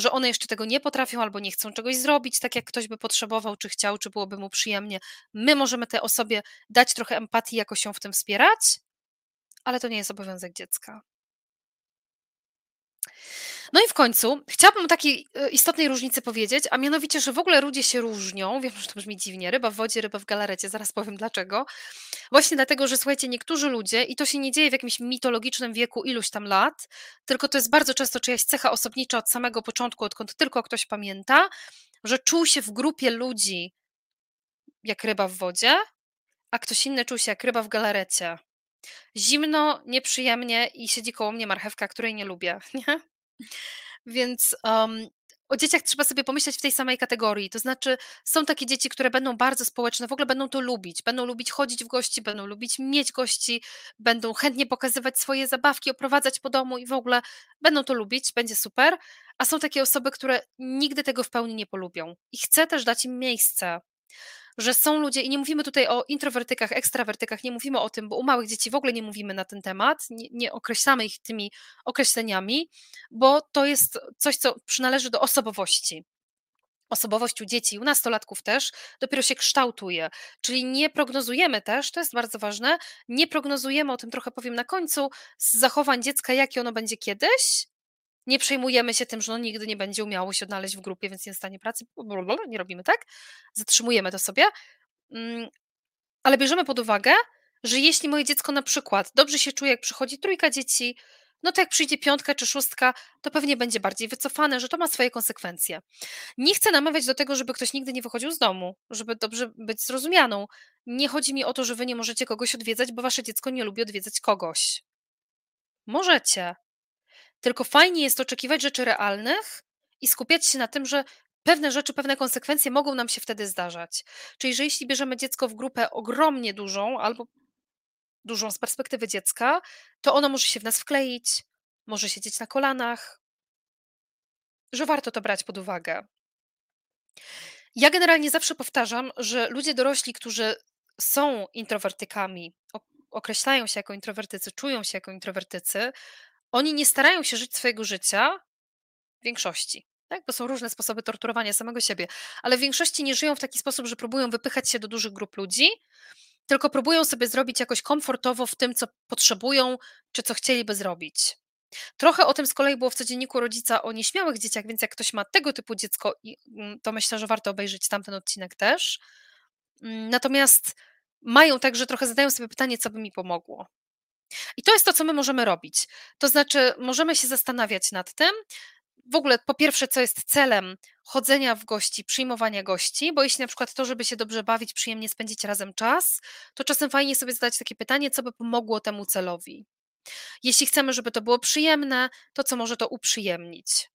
Że one jeszcze tego nie potrafią albo nie chcą czegoś zrobić, tak jak ktoś by potrzebował, czy chciał, czy byłoby mu przyjemnie. My możemy tej osobie dać trochę empatii, jakoś ją w tym wspierać, ale to nie jest obowiązek dziecka. No i w końcu chciałabym o takiej e, istotnej różnicy powiedzieć, a mianowicie, że w ogóle ludzie się różnią. Wiem, że to brzmi dziwnie. Ryba w wodzie, ryba w galarecie. Zaraz powiem dlaczego. Właśnie dlatego, że słuchajcie, niektórzy ludzie, i to się nie dzieje w jakimś mitologicznym wieku iluś tam lat, tylko to jest bardzo często czyjaś cecha osobnicza od samego początku, odkąd tylko ktoś pamięta, że czuł się w grupie ludzi jak ryba w wodzie, a ktoś inny czuł się jak ryba w galarecie. Zimno, nieprzyjemnie i siedzi koło mnie marchewka, której nie lubię, nie? Więc um, o dzieciach trzeba sobie pomyśleć w tej samej kategorii. To znaczy, są takie dzieci, które będą bardzo społeczne, w ogóle będą to lubić. Będą lubić chodzić w gości, będą lubić mieć gości, będą chętnie pokazywać swoje zabawki, oprowadzać po domu i w ogóle będą to lubić, będzie super. A są takie osoby, które nigdy tego w pełni nie polubią. I chcę też dać im miejsce że są ludzie, i nie mówimy tutaj o introwertykach, ekstrawertykach, nie mówimy o tym, bo u małych dzieci w ogóle nie mówimy na ten temat, nie, nie określamy ich tymi określeniami, bo to jest coś, co przynależy do osobowości osobowość u dzieci, u nastolatków też, dopiero się kształtuje. Czyli nie prognozujemy też, to jest bardzo ważne, nie prognozujemy, o tym trochę powiem na końcu, z zachowań dziecka, jakie ono będzie kiedyś. Nie przejmujemy się tym, że ono nigdy nie będzie umiało się odnaleźć w grupie, więc nie stanie pracy. Nie robimy tak. Zatrzymujemy to sobie. Mm, ale bierzemy pod uwagę, że jeśli moje dziecko na przykład dobrze się czuje, jak przychodzi trójka dzieci, no to jak przyjdzie piątka czy szóstka, to pewnie będzie bardziej wycofane, że to ma swoje konsekwencje. Nie chcę namawiać do tego, żeby ktoś nigdy nie wychodził z domu, żeby dobrze być zrozumianą. Nie chodzi mi o to, że wy nie możecie kogoś odwiedzać, bo wasze dziecko nie lubi odwiedzać kogoś. Możecie. Tylko fajnie jest oczekiwać rzeczy realnych i skupiać się na tym, że pewne rzeczy, pewne konsekwencje mogą nam się wtedy zdarzać. Czyli, że jeśli bierzemy dziecko w grupę ogromnie dużą albo dużą z perspektywy dziecka, to ono może się w nas wkleić, może siedzieć na kolanach, że warto to brać pod uwagę. Ja generalnie zawsze powtarzam, że ludzie dorośli, którzy są introwertykami, określają się jako introwertycy, czują się jako introwertycy, oni nie starają się żyć swojego życia w większości. Tak? Bo są różne sposoby torturowania samego siebie, ale w większości nie żyją w taki sposób, że próbują wypychać się do dużych grup ludzi, tylko próbują sobie zrobić jakoś komfortowo w tym, co potrzebują, czy co chcieliby zrobić. Trochę o tym z kolei było w codzienniku rodzica o nieśmiałych dzieciach, więc jak ktoś ma tego typu dziecko, mm, to myślę, że warto obejrzeć tamten odcinek też. Mm, natomiast mają tak, że trochę zadają sobie pytanie, co by mi pomogło. I to jest to, co my możemy robić. To znaczy, możemy się zastanawiać nad tym, w ogóle po pierwsze, co jest celem chodzenia w gości, przyjmowania gości, bo jeśli na przykład to, żeby się dobrze bawić, przyjemnie spędzić razem czas, to czasem fajnie sobie zadać takie pytanie, co by pomogło temu celowi. Jeśli chcemy, żeby to było przyjemne, to co może to uprzyjemnić?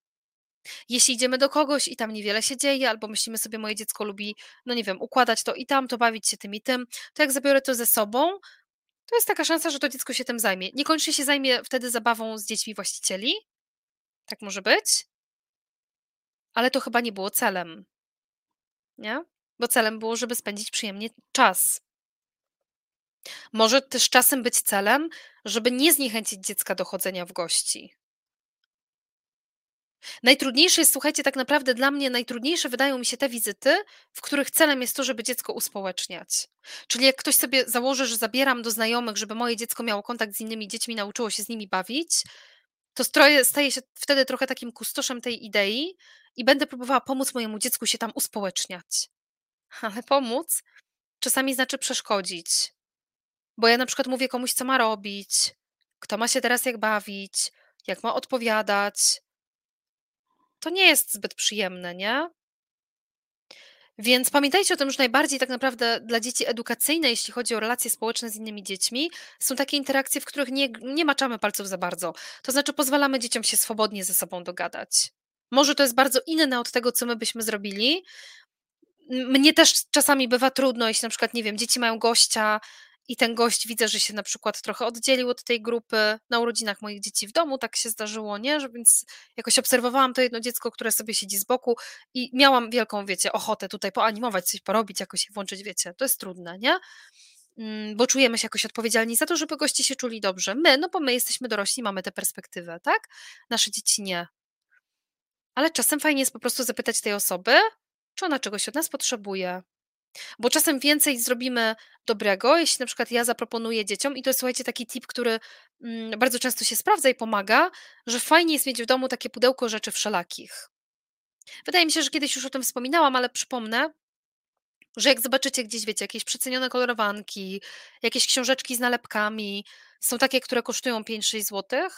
Jeśli idziemy do kogoś i tam niewiele się dzieje, albo myślimy sobie, moje dziecko lubi, no nie wiem, układać to i tam, to bawić się tym i tym, to jak zabiorę to ze sobą, to jest taka szansa, że to dziecko się tym zajmie. Niekoniecznie się zajmie wtedy zabawą z dziećmi właścicieli. Tak może być. Ale to chyba nie było celem. Nie? Bo celem było, żeby spędzić przyjemnie czas. Może też czasem być celem, żeby nie zniechęcić dziecka do chodzenia w gości. Najtrudniejsze jest, słuchajcie, tak naprawdę dla mnie najtrudniejsze wydają mi się te wizyty, w których celem jest to, żeby dziecko uspołeczniać. Czyli jak ktoś sobie założy, że zabieram do znajomych, żeby moje dziecko miało kontakt z innymi dziećmi, nauczyło się z nimi bawić, to stroje, staje się wtedy trochę takim kustoszem tej idei i będę próbowała pomóc mojemu dziecku się tam uspołeczniać. Ale pomóc czasami znaczy przeszkodzić. Bo ja na przykład mówię komuś, co ma robić, kto ma się teraz jak bawić, jak ma odpowiadać, to nie jest zbyt przyjemne, nie? Więc pamiętajcie o tym, że najbardziej tak naprawdę dla dzieci edukacyjne, jeśli chodzi o relacje społeczne z innymi dziećmi, są takie interakcje, w których nie, nie maczamy palców za bardzo. To znaczy pozwalamy dzieciom się swobodnie ze sobą dogadać. Może to jest bardzo inne od tego, co my byśmy zrobili. Mnie też czasami bywa trudno, jeśli na przykład, nie wiem, dzieci mają gościa i ten gość widzę, że się na przykład trochę oddzielił od tej grupy. Na urodzinach moich dzieci w domu tak się zdarzyło, nie? Że więc jakoś obserwowałam to jedno dziecko, które sobie siedzi z boku i miałam wielką, wiecie, ochotę tutaj poanimować, coś porobić, jakoś włączyć, wiecie. To jest trudne, nie? Mm, bo czujemy się jakoś odpowiedzialni za to, żeby goście się czuli dobrze. My, no bo my jesteśmy dorośli, mamy tę perspektywę, tak? Nasze dzieci nie. Ale czasem fajnie jest po prostu zapytać tej osoby, czy ona czegoś od nas potrzebuje, bo czasem więcej zrobimy dobrego, jeśli na przykład ja zaproponuję dzieciom, i to jest słuchajcie taki tip, który mm, bardzo często się sprawdza i pomaga, że fajnie jest mieć w domu takie pudełko rzeczy wszelakich. Wydaje mi się, że kiedyś już o tym wspominałam, ale przypomnę, że jak zobaczycie gdzieś, wiecie, jakieś przecenione kolorowanki, jakieś książeczki z nalepkami, są takie, które kosztują 5-6 zł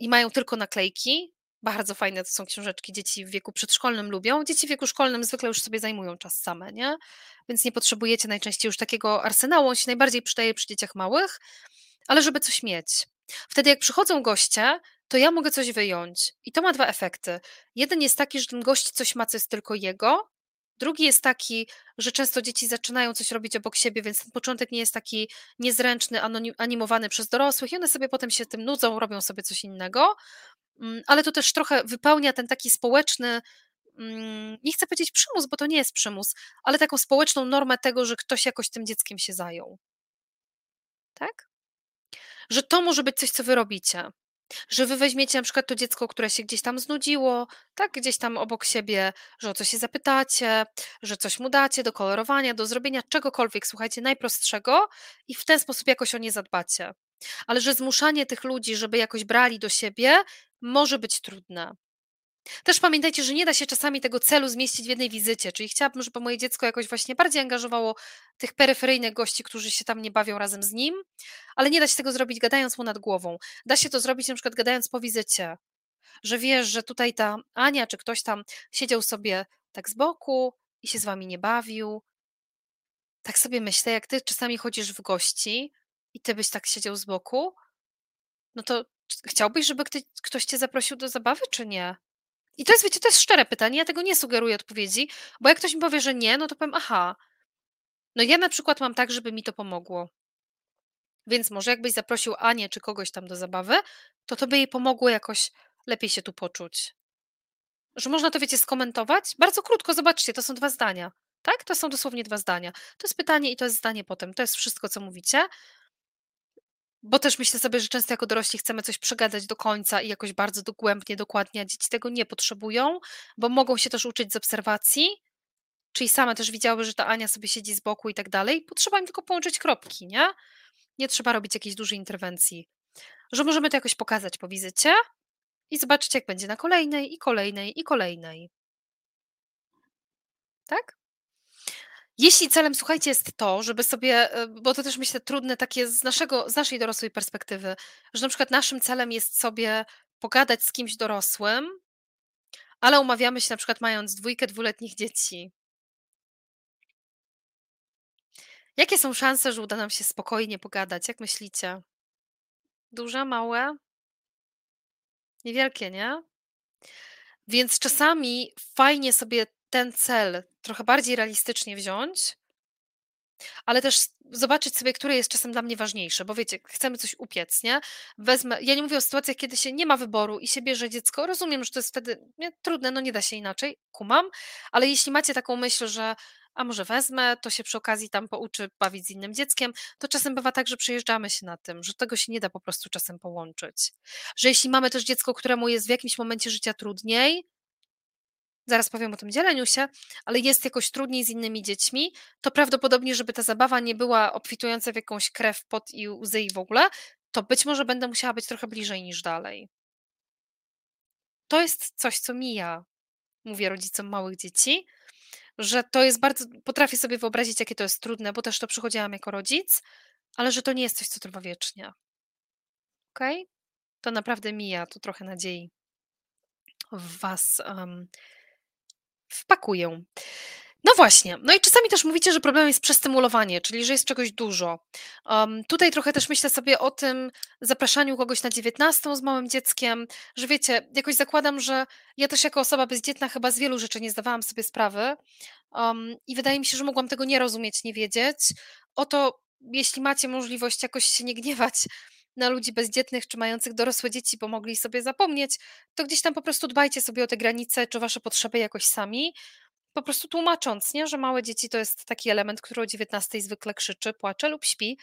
i mają tylko naklejki, bardzo fajne to są książeczki, dzieci w wieku przedszkolnym lubią. Dzieci w wieku szkolnym zwykle już sobie zajmują czas same, nie? Więc nie potrzebujecie najczęściej już takiego arsenału, on się najbardziej przydaje przy dzieciach małych, ale żeby coś mieć. Wtedy jak przychodzą goście, to ja mogę coś wyjąć. I to ma dwa efekty. Jeden jest taki, że ten gość coś ma, co jest tylko jego. Drugi jest taki, że często dzieci zaczynają coś robić obok siebie, więc ten początek nie jest taki niezręczny, animowany przez dorosłych i one sobie potem się tym nudzą, robią sobie coś innego. Mm, ale to też trochę wypełnia ten taki społeczny, mm, nie chcę powiedzieć przymus, bo to nie jest przymus, ale taką społeczną normę tego, że ktoś jakoś tym dzieckiem się zajął. Tak? Że to może być coś, co wy robicie. Że wy weźmiecie na przykład to dziecko, które się gdzieś tam znudziło, tak, gdzieś tam obok siebie, że o coś się zapytacie, że coś mu dacie do kolorowania, do zrobienia czegokolwiek, słuchajcie, najprostszego i w ten sposób jakoś o nie zadbacie. Ale że zmuszanie tych ludzi, żeby jakoś brali do siebie, może być trudne. Też pamiętajcie, że nie da się czasami tego celu zmieścić w jednej wizycie, czyli chciałabym, żeby moje dziecko jakoś właśnie bardziej angażowało tych peryferyjnych gości, którzy się tam nie bawią razem z nim, ale nie da się tego zrobić gadając mu nad głową. Da się to zrobić na przykład gadając po wizycie, że wiesz, że tutaj ta Ania czy ktoś tam siedział sobie tak z boku i się z wami nie bawił. Tak sobie myślę, jak ty czasami chodzisz w gości i ty byś tak siedział z boku, no to chciałbyś, żeby ktoś cię zaprosił do zabawy, czy nie? I to jest, wiecie, to jest szczere pytanie, ja tego nie sugeruję odpowiedzi, bo jak ktoś mi powie, że nie, no to powiem, aha, no ja na przykład mam tak, żeby mi to pomogło. Więc może jakbyś zaprosił Anię czy kogoś tam do zabawy, to to by jej pomogło jakoś lepiej się tu poczuć. Że można to, wiecie, skomentować? Bardzo krótko, zobaczcie, to są dwa zdania. Tak? To są dosłownie dwa zdania. To jest pytanie i to jest zdanie potem. To jest wszystko, co mówicie. Bo też myślę sobie, że często jako dorośli chcemy coś przegadać do końca i jakoś bardzo dogłębnie, dokładnie, a dzieci tego nie potrzebują, bo mogą się też uczyć z obserwacji, czyli same też widziały, że ta Ania sobie siedzi z boku i tak dalej. Potrzeba im tylko połączyć kropki, nie? Nie trzeba robić jakiejś dużej interwencji. Że możemy to jakoś pokazać po wizycie i zobaczyć, jak będzie na kolejnej, i kolejnej, i kolejnej. Tak? Jeśli celem, słuchajcie, jest to, żeby sobie, e, bo to też myślę trudne takie z, naszego, z naszej dorosłej perspektywy, że na przykład naszym celem jest sobie pogadać z kimś dorosłym, ale umawiamy się na przykład mając dwójkę dwuletnich dzieci. Jakie są szanse, że uda nam się spokojnie pogadać? Jak myślicie? Duże, małe? Niewielkie, nie? Więc czasami fajnie sobie ten cel trochę bardziej realistycznie wziąć, ale też zobaczyć sobie, które jest czasem dla mnie ważniejsze, bo wiecie, chcemy coś upiec, nie? Wezmę, ja nie mówię o sytuacjach, kiedy się nie ma wyboru i się bierze dziecko, rozumiem, że to jest wtedy nie, trudne, no nie da się inaczej, kumam, ale jeśli macie taką myśl, że a może wezmę, to się przy okazji tam pouczy bawić z innym dzieckiem, to czasem bywa tak, że przejeżdżamy się na tym, że tego się nie da po prostu czasem połączyć. Że jeśli mamy też dziecko, któremu jest w jakimś momencie życia trudniej, zaraz powiem o tym dzieleniu się, ale jest jakoś trudniej z innymi dziećmi, to prawdopodobnie, żeby ta zabawa nie była obfitująca w jakąś krew, pot i łzy i w ogóle, to być może będę musiała być trochę bliżej niż dalej. To jest coś, co mija, mówię rodzicom małych dzieci, że to jest bardzo, potrafię sobie wyobrazić, jakie to jest trudne, bo też to przychodziłam jako rodzic, ale że to nie jest coś, co trwa wiecznie. Ok? To naprawdę mija, to trochę nadziei w Was um, wpakuję. No właśnie. No i czasami też mówicie, że problemem jest przestymulowanie, czyli że jest czegoś dużo. Um, tutaj trochę też myślę sobie o tym zapraszaniu kogoś na 19 z małym dzieckiem, że wiecie, jakoś zakładam, że ja też jako osoba bezdzietna chyba z wielu rzeczy nie zdawałam sobie sprawy um, i wydaje mi się, że mogłam tego nie rozumieć, nie wiedzieć. Oto, jeśli macie możliwość jakoś się nie gniewać na ludzi bezdzietnych czy mających dorosłe dzieci, bo mogli sobie zapomnieć, to gdzieś tam po prostu dbajcie sobie o te granice czy wasze potrzeby jakoś sami, po prostu tłumacząc, nie, że małe dzieci to jest taki element, który o 19 zwykle krzyczy, płacze lub śpi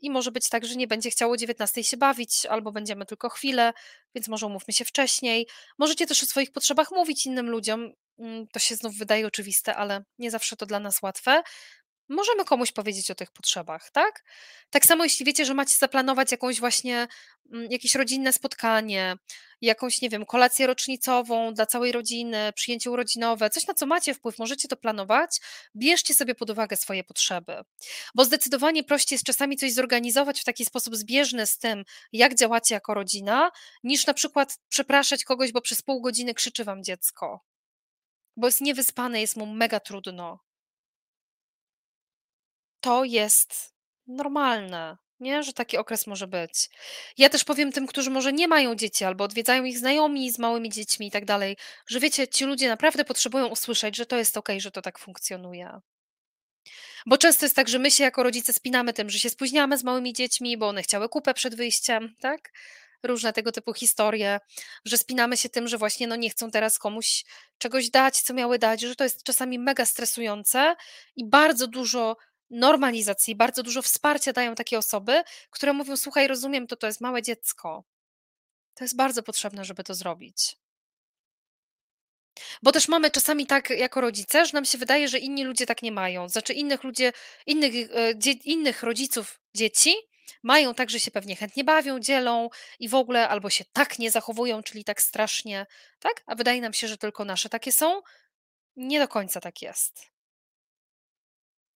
i może być tak, że nie będzie chciało o 19 się bawić, albo będziemy tylko chwilę, więc może umówmy się wcześniej. Możecie też o swoich potrzebach mówić innym ludziom. Mm, to się znów wydaje oczywiste, ale nie zawsze to dla nas łatwe możemy komuś powiedzieć o tych potrzebach, tak? Tak samo jeśli wiecie, że macie zaplanować jakąś właśnie, mm, jakieś rodzinne spotkanie, jakąś, nie wiem, kolację rocznicową dla całej rodziny, przyjęcie urodzinowe, coś na co macie wpływ, możecie to planować, bierzcie sobie pod uwagę swoje potrzeby, bo zdecydowanie prościej jest czasami coś zorganizować w taki sposób zbieżny z tym, jak działacie jako rodzina, niż na przykład przepraszać kogoś, bo przez pół godziny krzyczy wam dziecko, bo jest niewyspane, jest mu mega trudno to jest normalne. Nie, że taki okres może być. Ja też powiem tym, którzy może nie mają dzieci albo odwiedzają ich znajomi z małymi dziećmi i tak dalej, że wiecie, ci ludzie naprawdę potrzebują usłyszeć, że to jest okej, że to tak funkcjonuje. Bo często jest tak, że my się jako rodzice spinamy tym, że się spóźniamy z małymi dziećmi, bo one chciały kupę przed wyjściem, tak? Różne tego typu historie, że spinamy się tym, że właśnie no nie chcą teraz komuś czegoś dać, co miały dać, że to jest czasami mega stresujące i bardzo dużo normalizacji, bardzo dużo wsparcia dają takie osoby, które mówią: Słuchaj, rozumiem, to to jest małe dziecko. To jest bardzo potrzebne, żeby to zrobić. Bo też mamy czasami tak jako rodzice, że nam się wydaje, że inni ludzie tak nie mają. Znaczy innych ludzie, innych, e, dzie, innych rodziców dzieci mają tak, że się pewnie chętnie bawią, dzielą i w ogóle albo się tak nie zachowują, czyli tak strasznie, tak? A wydaje nam się, że tylko nasze takie są. Nie do końca tak jest.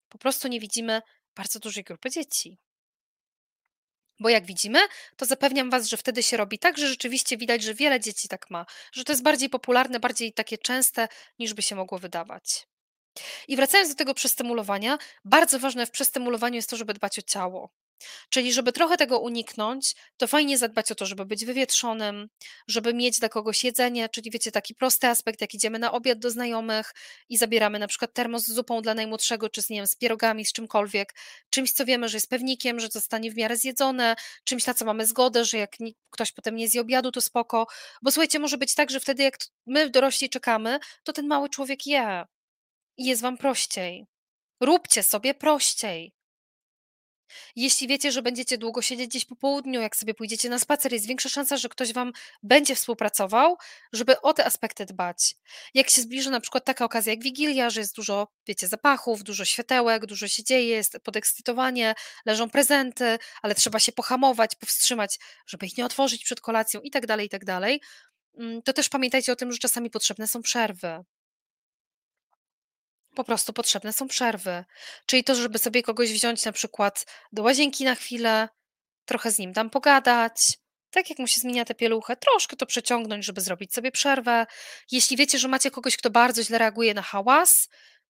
Po prostu nie widzimy bardzo dużej grupy dzieci. Bo jak widzimy, to zapewniam Was, że wtedy się robi tak, że rzeczywiście widać, że wiele dzieci tak ma, że to jest bardziej popularne, bardziej takie częste, niż by się mogło wydawać. I wracając do tego przestymulowania, bardzo ważne w przestymulowaniu jest to, żeby dbać o ciało. Czyli żeby trochę tego uniknąć, to fajnie zadbać o to, żeby być wywietrzonym, żeby mieć dla kogoś jedzenie, czyli wiecie, taki prosty aspekt, jak idziemy na obiad do znajomych i zabieramy na przykład termos z zupą dla najmłodszego, czy z, nie wiem, z pierogami, z czymkolwiek, czymś, co wiemy, że jest pewnikiem, że zostanie w miarę zjedzone, czymś, na co mamy zgodę, że jak ktoś potem nie zje obiadu, to spoko, bo słuchajcie, może być tak, że wtedy jak my dorośli czekamy, to ten mały człowiek je i jest wam prościej. Róbcie sobie prościej. Jeśli wiecie, że będziecie długo siedzieć gdzieś po południu, jak sobie pójdziecie na spacer, jest większa szansa, że ktoś wam będzie współpracował, żeby o te aspekty dbać. Jak się zbliży na przykład taka okazja jak Wigilia, że jest dużo, wiecie, zapachów, dużo światełek, dużo się dzieje, jest podekscytowanie, leżą prezenty, ale trzeba się pohamować, powstrzymać, żeby ich nie otworzyć przed kolacją i tak dalej, i tak dalej, mm, to też pamiętajcie o tym, że czasami potrzebne są przerwy. Po prostu potrzebne są przerwy. Czyli to, żeby sobie kogoś wziąć na przykład do łazienki na chwilę, trochę z nim tam pogadać, tak jak mu się zmienia tę pieluchę, troszkę to przeciągnąć, żeby zrobić sobie przerwę. Jeśli wiecie, że macie kogoś, kto bardzo źle reaguje na hałas,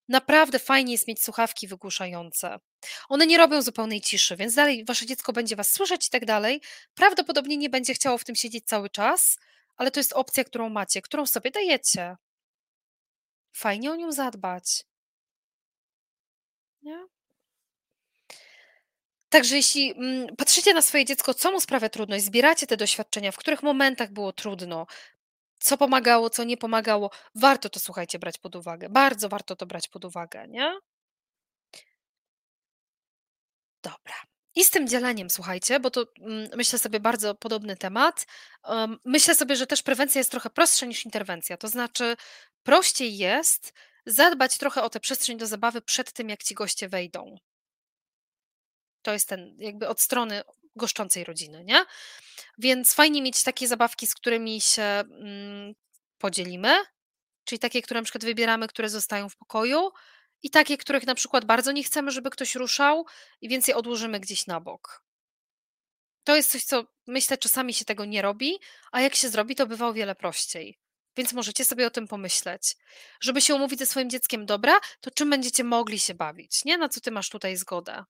naprawdę fajnie jest mieć słuchawki wygłuszające. One nie robią zupełnej ciszy, więc dalej wasze dziecko będzie was słyszeć i tak dalej. Prawdopodobnie nie będzie chciało w tym siedzieć cały czas, ale to jest opcja, którą macie, którą sobie dajecie. Fajnie o nią zadbać. Nie? Także jeśli mm, patrzycie na swoje dziecko, co mu sprawia trudność, zbieracie te doświadczenia, w których momentach było trudno, co pomagało, co nie pomagało, warto to, słuchajcie, brać pod uwagę. Bardzo warto to brać pod uwagę, nie? Dobra. I z tym dzieleniem, słuchajcie, bo to mm, myślę sobie bardzo podobny temat. myślę sobie, że też prewencja jest trochę prostsza niż interwencja. To znaczy, prościej jest zadbać trochę o tę przestrzeń do zabawy przed tym, jak ci goście wejdą. To jest ten, jakby od strony goszczącej rodziny, nie? Więc fajnie mieć takie zabawki, z którymi się mm, podzielimy, czyli takie, które na przykład wybieramy, które zostają w pokoju, i takie, których na przykład bardzo nie chcemy, żeby ktoś ruszał, i więc je odłożymy gdzieś na bok. To jest coś, co myślę, czasami się tego nie robi, a jak się zrobi, to bywa o wiele prościej. Więc możecie sobie o tym pomyśleć. Żeby się umówić ze swoim dzieckiem, dobra, to czym będziecie mogli się bawić, nie? Na co ty masz tutaj zgodę?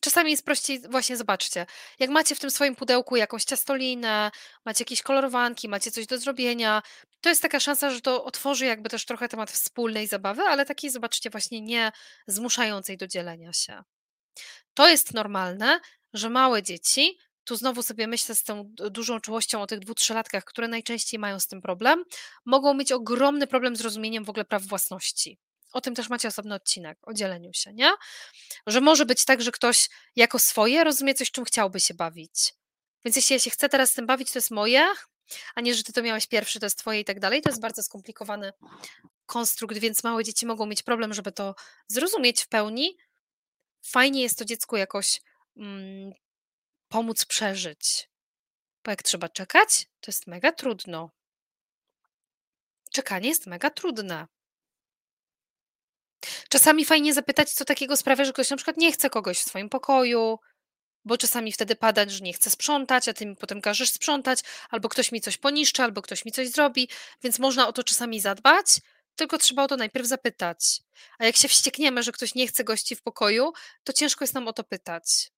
Czasami jest prościej, właśnie zobaczcie, jak macie w tym swoim pudełku jakąś ciastolinę, macie jakieś kolorowanki, macie coś do zrobienia, to jest taka szansa, że to otworzy jakby też trochę temat wspólnej zabawy, ale takiej, zobaczcie, właśnie nie zmuszającej do dzielenia się. To jest normalne, że małe dzieci tu znowu sobie myślę z tą dużą czułością o tych dwóch, trzylatkach, które najczęściej mają z tym problem, mogą mieć ogromny problem z rozumieniem w ogóle praw własności. O tym też macie osobny odcinek, o dzieleniu się, nie? Że może być tak, że ktoś jako swoje rozumie coś, czym chciałby się bawić. Więc jeśli ja się chcę teraz z tym bawić, to jest moje, a nie, że ty to miałeś pierwszy, to jest twoje i tak dalej. To jest bardzo skomplikowany konstrukt, więc małe dzieci mogą mieć problem, żeby to zrozumieć w pełni. Fajnie jest to dziecku jakoś mm, pomóc przeżyć. Bo jak trzeba czekać, to jest mega trudno. Czekanie jest mega trudne. Czasami fajnie zapytać, co takiego sprawia, że ktoś na przykład nie chce kogoś w swoim pokoju, bo czasami wtedy pada, że nie chce sprzątać, a ty mi potem każesz sprzątać, albo ktoś mi coś poniszczy, albo ktoś mi coś zrobi, więc można o to czasami zadbać. tylko trzeba o to najpierw zapytać. A jak się wściekniemy, że ktoś nie chce gości w pokoju, to ciężko jest nam o to pytać.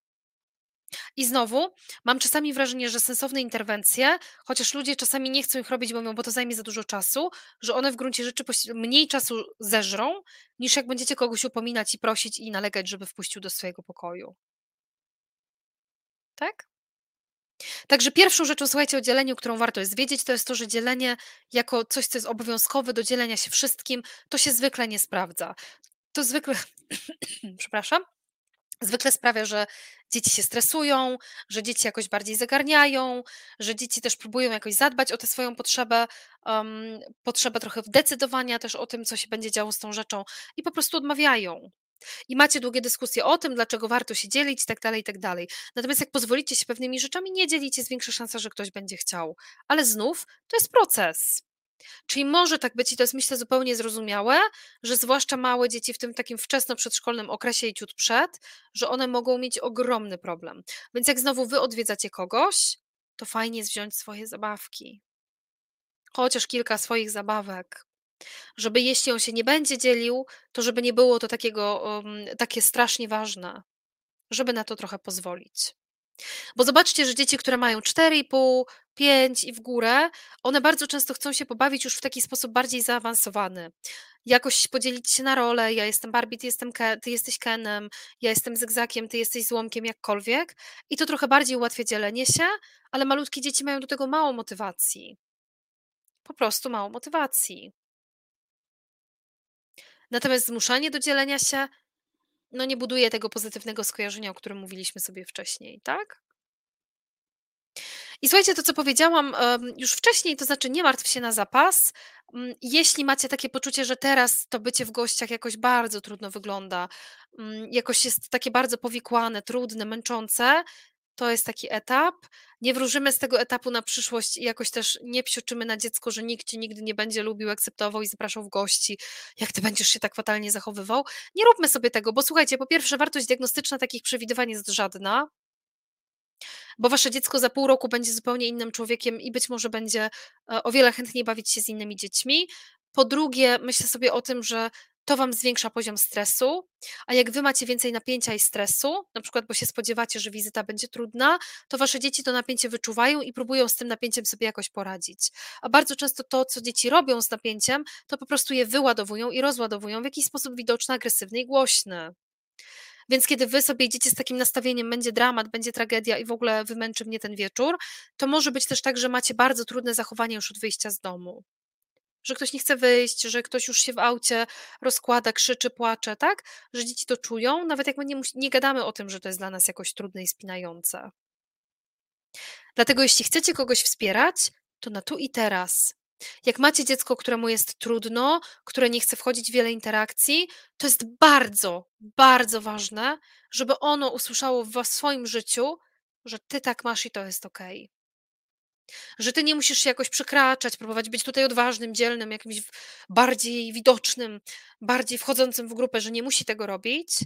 I znowu mam czasami wrażenie, że sensowne interwencje, chociaż ludzie czasami nie chcą ich robić, bo mówią: „Bo to zajmie za dużo czasu”, że one w gruncie rzeczy mniej czasu zeżrą, niż jak będziecie kogoś upominać i prosić i nalegać, żeby wpuścił do swojego pokoju. Tak? Także pierwszą rzeczą, słuchajcie, o dzieleniu, którą warto jest wiedzieć, to jest to, że dzielenie jako coś, co jest obowiązkowe do dzielenia się wszystkim, to się zwykle nie sprawdza. To zwykle przepraszam, zwykle sprawia, że dzieci się stresują, że dzieci jakoś bardziej zagarniają, że dzieci też próbują jakoś zadbać o tę swoją potrzebę, um, potrzebę trochę decydowania też o tym, co się będzie działo z tą rzeczą i po prostu odmawiają. I macie długie dyskusje o tym, dlaczego warto się dzielić i tak dalej, i tak dalej. Natomiast jak pozwolicie się pewnymi rzeczami nie dzielić, jest większa szansa, że ktoś będzie chciał. Ale znów to jest proces. Czyli może tak być, i to jest myślę zupełnie zrozumiałe, że zwłaszcza małe dzieci w tym takim wczesno-przedszkolnym okresie i ciut przed, że one mogą mieć ogromny problem. Więc jak znowu wy odwiedzacie kogoś, to fajnie jest wziąć swoje zabawki. Chociaż kilka swoich zabawek. Żeby jeśli on się nie będzie dzielił, to żeby nie było to takiego, um, takie strasznie ważne. Żeby na to trochę pozwolić. Bo zobaczcie, że dzieci, które mają 4,5, 5 i w górę, one bardzo często chcą się pobawić już w taki sposób bardziej zaawansowany. Jakoś podzielić się na role, ja jestem Barbie, ty, jestem Ke ty jesteś Kenem, ja jestem Zygzakiem, ty jesteś Złomkiem, jakkolwiek. I to trochę bardziej ułatwia dzielenie się, ale malutkie dzieci mają do tego mało motywacji. Po prostu mało motywacji. Natomiast zmuszanie do dzielenia się, no nie buduje tego pozytywnego skojarzenia, o którym mówiliśmy sobie wcześniej, tak? I słuchajcie, to co powiedziałam już wcześniej, to znaczy nie martw się na zapas. Mm, jeśli macie takie poczucie, że teraz to bycie w gościach jakoś bardzo trudno wygląda, mm, jakoś jest takie bardzo powikłane, trudne, męczące, to jest taki etap. Nie wróżymy z tego etapu na przyszłość i jakoś też nie psioczymy na dziecko, że nikt cię nigdy nie będzie lubił, akceptował i zapraszał w gości, jak ty będziesz się tak fatalnie zachowywał. Nie róbmy sobie tego, bo słuchajcie, po pierwsze, wartość diagnostyczna takich przewidywań jest żadna, bo wasze dziecko za pół roku będzie zupełnie innym człowiekiem i być może będzie e, o wiele chętniej bawić się z innymi dziećmi. Po drugie, myślę sobie o tym, że to wam zwiększa poziom stresu, a jak wy macie więcej napięcia i stresu, na przykład bo się spodziewacie, że wizyta będzie trudna, to wasze dzieci to napięcie wyczuwają i próbują z tym napięciem sobie jakoś poradzić. A bardzo często to, co dzieci robią z napięciem, to po prostu je wyładowują i rozładowują w jakiś sposób widoczny, agresywny i głośny. Więc kiedy wy sobie idziecie z takim nastawieniem, będzie dramat, będzie tragedia i w ogóle wymęczy mnie ten wieczór, to może być też tak, że macie bardzo trudne zachowanie już od wyjścia z domu że ktoś nie chce wyjść, że ktoś już się w aucie rozkłada, krzyczy, płacze, tak? Że dzieci to czują, nawet jak my nie, nie gadamy o tym, że to jest dla nas jakoś trudne i spinające. Dlatego jeśli chcecie kogoś wspierać, to na tu i teraz. Jak macie dziecko, któremu jest trudno, które nie chce wchodzić w wiele interakcji, to jest bardzo, bardzo ważne, żeby ono usłyszało w swoim życiu, że ty tak masz i to jest ok. Że ty nie musisz się jakoś przekraczać, próbować być tutaj odważnym, dzielnym, jakimś bardziej widocznym, bardziej wchodzącym w grupę, że nie musi tego robić,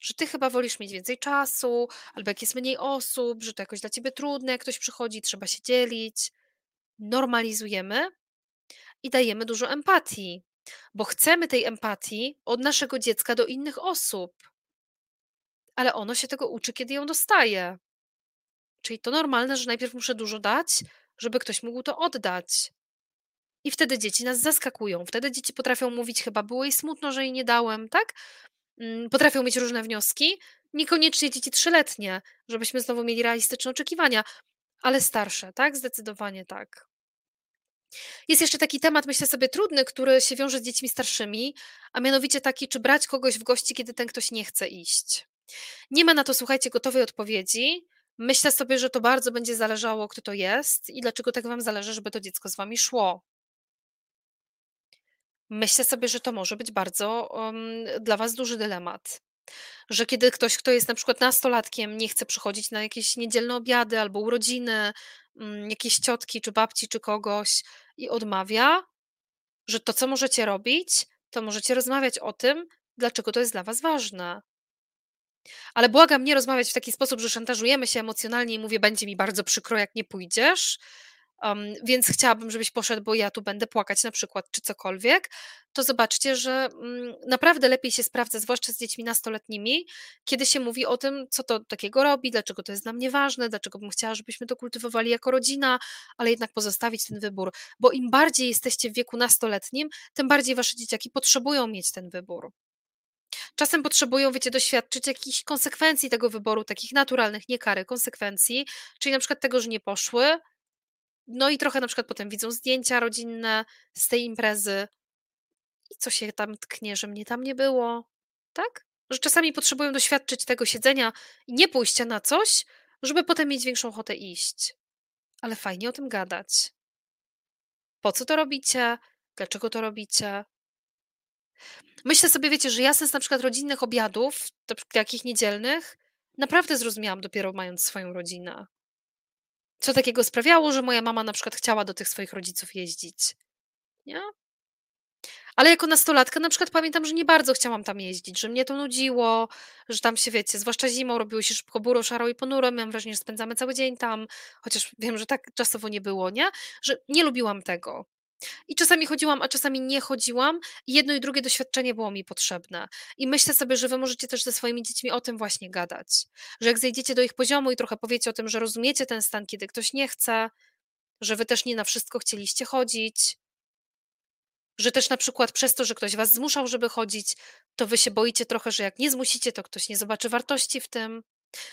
że ty chyba wolisz mieć więcej czasu, albo jak jest mniej osób, że to jakoś dla ciebie trudne, jak ktoś przychodzi, trzeba się dzielić. Normalizujemy i dajemy dużo empatii, bo chcemy tej empatii od naszego dziecka do innych osób. Ale ono się tego uczy, kiedy ją dostaje. Czyli to normalne, że najpierw muszę dużo dać, żeby ktoś mógł to oddać. I wtedy dzieci nas zaskakują. Wtedy dzieci potrafią mówić, chyba było jej smutno, że jej nie dałem, tak? Mm, potrafią mieć różne wnioski. Niekoniecznie dzieci trzyletnie, żebyśmy znowu mieli realistyczne oczekiwania, ale starsze, tak? Zdecydowanie tak. Jest jeszcze taki temat, myślę sobie, trudny, który się wiąże z dziećmi starszymi, a mianowicie taki, czy brać kogoś w gości, kiedy ten ktoś nie chce iść. Nie ma na to, słuchajcie, gotowej odpowiedzi. Myślę sobie, że to bardzo będzie zależało, kto to jest i dlaczego tak wam zależy, żeby to dziecko z wami szło. Myślę sobie, że to może być bardzo um, dla was duży dylemat. Że kiedy ktoś, kto jest na przykład nastolatkiem, nie chce przychodzić na jakieś niedzielne obiady albo urodziny, um, jakieś ciotki, czy babci, czy kogoś i odmawia, że to, co możecie robić, to możecie rozmawiać o tym, dlaczego to jest dla was ważne. Ale błagam nie rozmawiać w taki sposób, że szantażujemy się emocjonalnie i mówię: „Będzie mi bardzo przykro, jak nie pójdziesz”, um, więc chciałabym, żebyś poszedł, bo ja tu będę płakać na przykład, czy cokolwiek, to zobaczcie, że um, naprawdę lepiej się sprawdza, zwłaszcza z dziećmi nastoletnimi, kiedy się mówi o tym, co to takiego robi, dlaczego to jest dla mnie ważne, dlaczego bym chciała, żebyśmy to kultywowali jako rodzina, ale jednak pozostawić ten wybór, bo im bardziej jesteście w wieku nastoletnim, tym bardziej wasze dzieciaki potrzebują mieć ten wybór. Czasem potrzebują, wiecie, doświadczyć jakichś konsekwencji tego wyboru, takich naturalnych, nie kary, konsekwencji, czyli na przykład tego, że nie poszły, no i trochę na przykład potem widzą zdjęcia rodzinne z tej imprezy i co się tam tknie, że mnie tam nie było, tak? Że czasami potrzebują doświadczyć tego siedzenia i nie pójścia na coś, żeby potem mieć większą ochotę iść. Ale fajnie o tym gadać. Po co to robicie? Dlaczego to robicie? Myślę sobie, wiecie, że ja sens na przykład rodzinnych obiadów, takich niedzielnych, naprawdę zrozumiałam dopiero mając swoją rodzinę. Co takiego sprawiało, że moja mama na przykład chciała do tych swoich rodziców jeździć. Nie? Ale jako nastolatka na przykład pamiętam, że nie bardzo chciałam tam jeździć, że mnie to nudziło, że tam się, wiecie, zwłaszcza zimą robiło się szybko buro, szaro i ponuro, miałam wrażenie, że spędzamy cały dzień tam, chociaż wiem, że tak czasowo nie było, nie? Że nie lubiłam tego. I czasami chodziłam, a czasami nie chodziłam, i jedno i drugie doświadczenie było mi potrzebne. I myślę sobie, że wy możecie też ze swoimi dziećmi o tym właśnie gadać. Że jak zejdziecie do ich poziomu i trochę powiecie o tym, że rozumiecie ten stan, kiedy ktoś nie chce, że wy też nie na wszystko chcieliście chodzić, że też na przykład przez to, że ktoś was zmuszał, żeby chodzić, to wy się boicie trochę, że jak nie zmusicie, to ktoś nie zobaczy wartości w tym.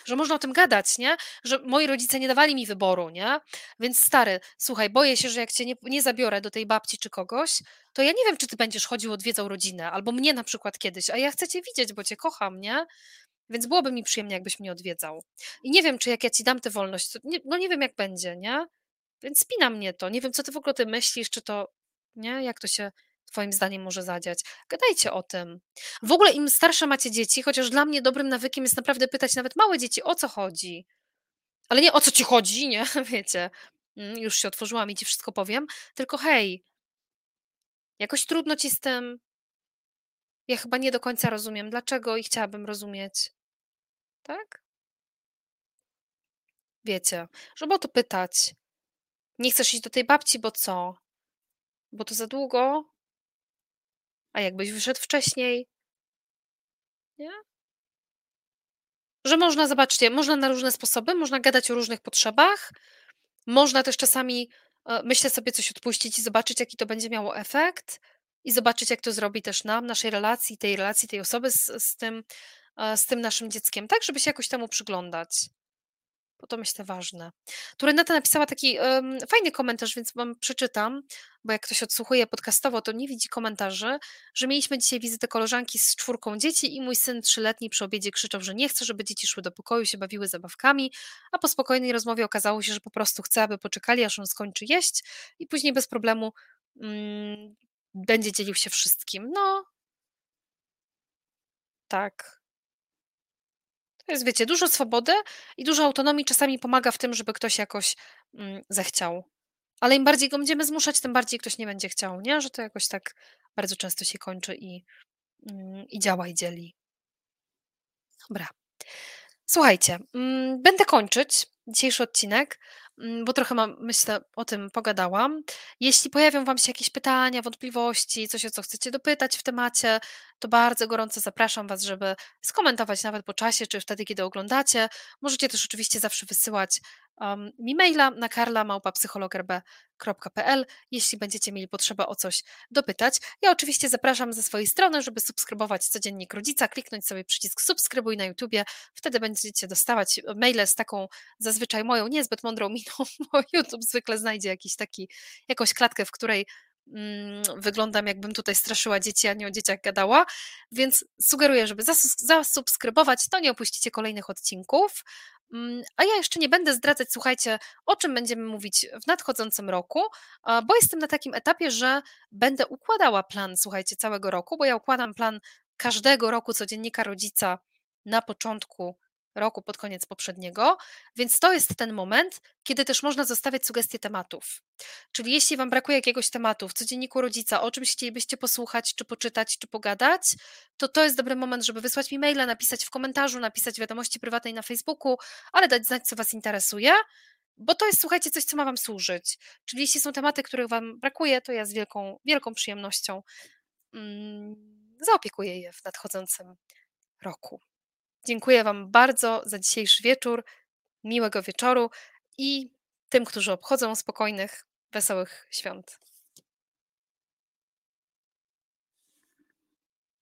Że można o tym gadać, nie? Że moi rodzice nie dawali mi wyboru, nie? Więc stary, słuchaj, boję się, że jak cię nie, nie zabiorę do tej babci czy kogoś, to ja nie wiem, czy ty będziesz chodził, odwiedzał rodzinę, albo mnie na przykład kiedyś, a ja chcę cię widzieć, bo cię kocham, nie? Więc byłoby mi przyjemnie, jakbyś mnie odwiedzał. I nie wiem, czy jak ja ci dam tę wolność, nie, no nie wiem, jak będzie, nie? Więc spina mnie to. Nie wiem, co ty w ogóle ty myślisz, czy to, nie? Jak to się Twoim zdaniem może zadziać. Gadajcie o tym. W ogóle im starsze macie dzieci, chociaż dla mnie dobrym nawykiem jest naprawdę pytać nawet małe dzieci, o co chodzi. Ale nie o co ci chodzi, nie? Wiecie, mm, już się otworzyłam i ci wszystko powiem, tylko hej, jakoś trudno ci z tym. Ja chyba nie do końca rozumiem, dlaczego i chciałabym rozumieć. Tak? Wiecie, żeby o to pytać. Nie chcesz iść do tej babci, bo co? Bo to za długo? A jakbyś wyszedł wcześniej? Nie? Że można, zobaczcie, można na różne sposoby, można gadać o różnych potrzebach, można też czasami, e, myślę sobie, coś odpuścić i zobaczyć, jaki to będzie miało efekt i zobaczyć, jak to zrobi też nam, naszej relacji, tej relacji, tej osoby z, z tym, e, z tym naszym dzieckiem, tak, żeby się jakoś temu przyglądać bo to myślę ważne. Tu Renata napisała taki um, fajny komentarz, więc wam przeczytam, bo jak ktoś odsłuchuje podcastowo, to nie widzi komentarzy, że mieliśmy dzisiaj wizytę koleżanki z czwórką dzieci i mój syn trzyletni przy obiedzie krzyczał, że nie chce, żeby dzieci szły do pokoju, się bawiły zabawkami, a po spokojnej rozmowie okazało się, że po prostu chce, aby poczekali, aż on skończy jeść i później bez problemu um, będzie dzielił się wszystkim. No, tak. To jest, wiecie, dużo swobody i dużo autonomii czasami pomaga w tym, żeby ktoś jakoś mm, zechciał. Ale im bardziej go będziemy zmuszać, tym bardziej ktoś nie będzie chciał, nie? Że to jakoś tak bardzo często się kończy i, mm, i działa i dzieli. Dobra. Słuchajcie, mm, będę kończyć dzisiejszy odcinek. Mm, bo trochę mam, myślę, o tym pogadałam. Jeśli pojawią Wam się jakieś pytania, wątpliwości, coś o co chcecie dopytać w temacie, to bardzo gorąco zapraszam Was, żeby skomentować nawet po czasie, czy wtedy, kiedy oglądacie. Możecie też oczywiście zawsze wysyłać um, mi maila na karla.psychologerb.pl, jeśli będziecie mieli potrzebę o coś dopytać. Ja oczywiście zapraszam ze swojej strony, żeby subskrybować codziennik rodzica, kliknąć sobie przycisk subskrybuj na YouTubie, wtedy będziecie dostawać maile z taką zazwyczaj moją niezbyt mądrą miną, bo YouTube zwykle znajdzie jakiś taki, jakąś klatkę, w której mm, wyglądam jakbym tutaj straszyła dzieci, a nie o dzieciach gadała, więc sugeruję, żeby zasubskrybować, to nie opuścicie kolejnych odcinków. Mm, a ja jeszcze nie będę zdradzać, słuchajcie, o czym będziemy mówić w nadchodzącym roku, bo jestem na takim etapie, że będę układała plan, słuchajcie, całego roku, bo ja układam plan każdego roku codziennika rodzica na początku roku, pod koniec poprzedniego, więc to jest ten moment, kiedy też można zostawiać sugestie tematów. Czyli jeśli Wam brakuje jakiegoś tematu w codzienniku rodzica, o czymś chcielibyście posłuchać, czy poczytać, czy pogadać, to to jest dobry moment, żeby wysłać mi maila, napisać w komentarzu, napisać wiadomości prywatnej na Facebooku, ale dać znać, co Was interesuje. Bo to jest, słuchajcie, coś, co ma wam służyć. Czyli jeśli są tematy, których wam brakuje, to ja z wielką wielką przyjemnością, mm, zaopiekuję je w nadchodzącym roku. Dziękuję wam bardzo za dzisiejszy wieczór. Miłego wieczoru i tym, którzy obchodzą, spokojnych, wesołych świąt.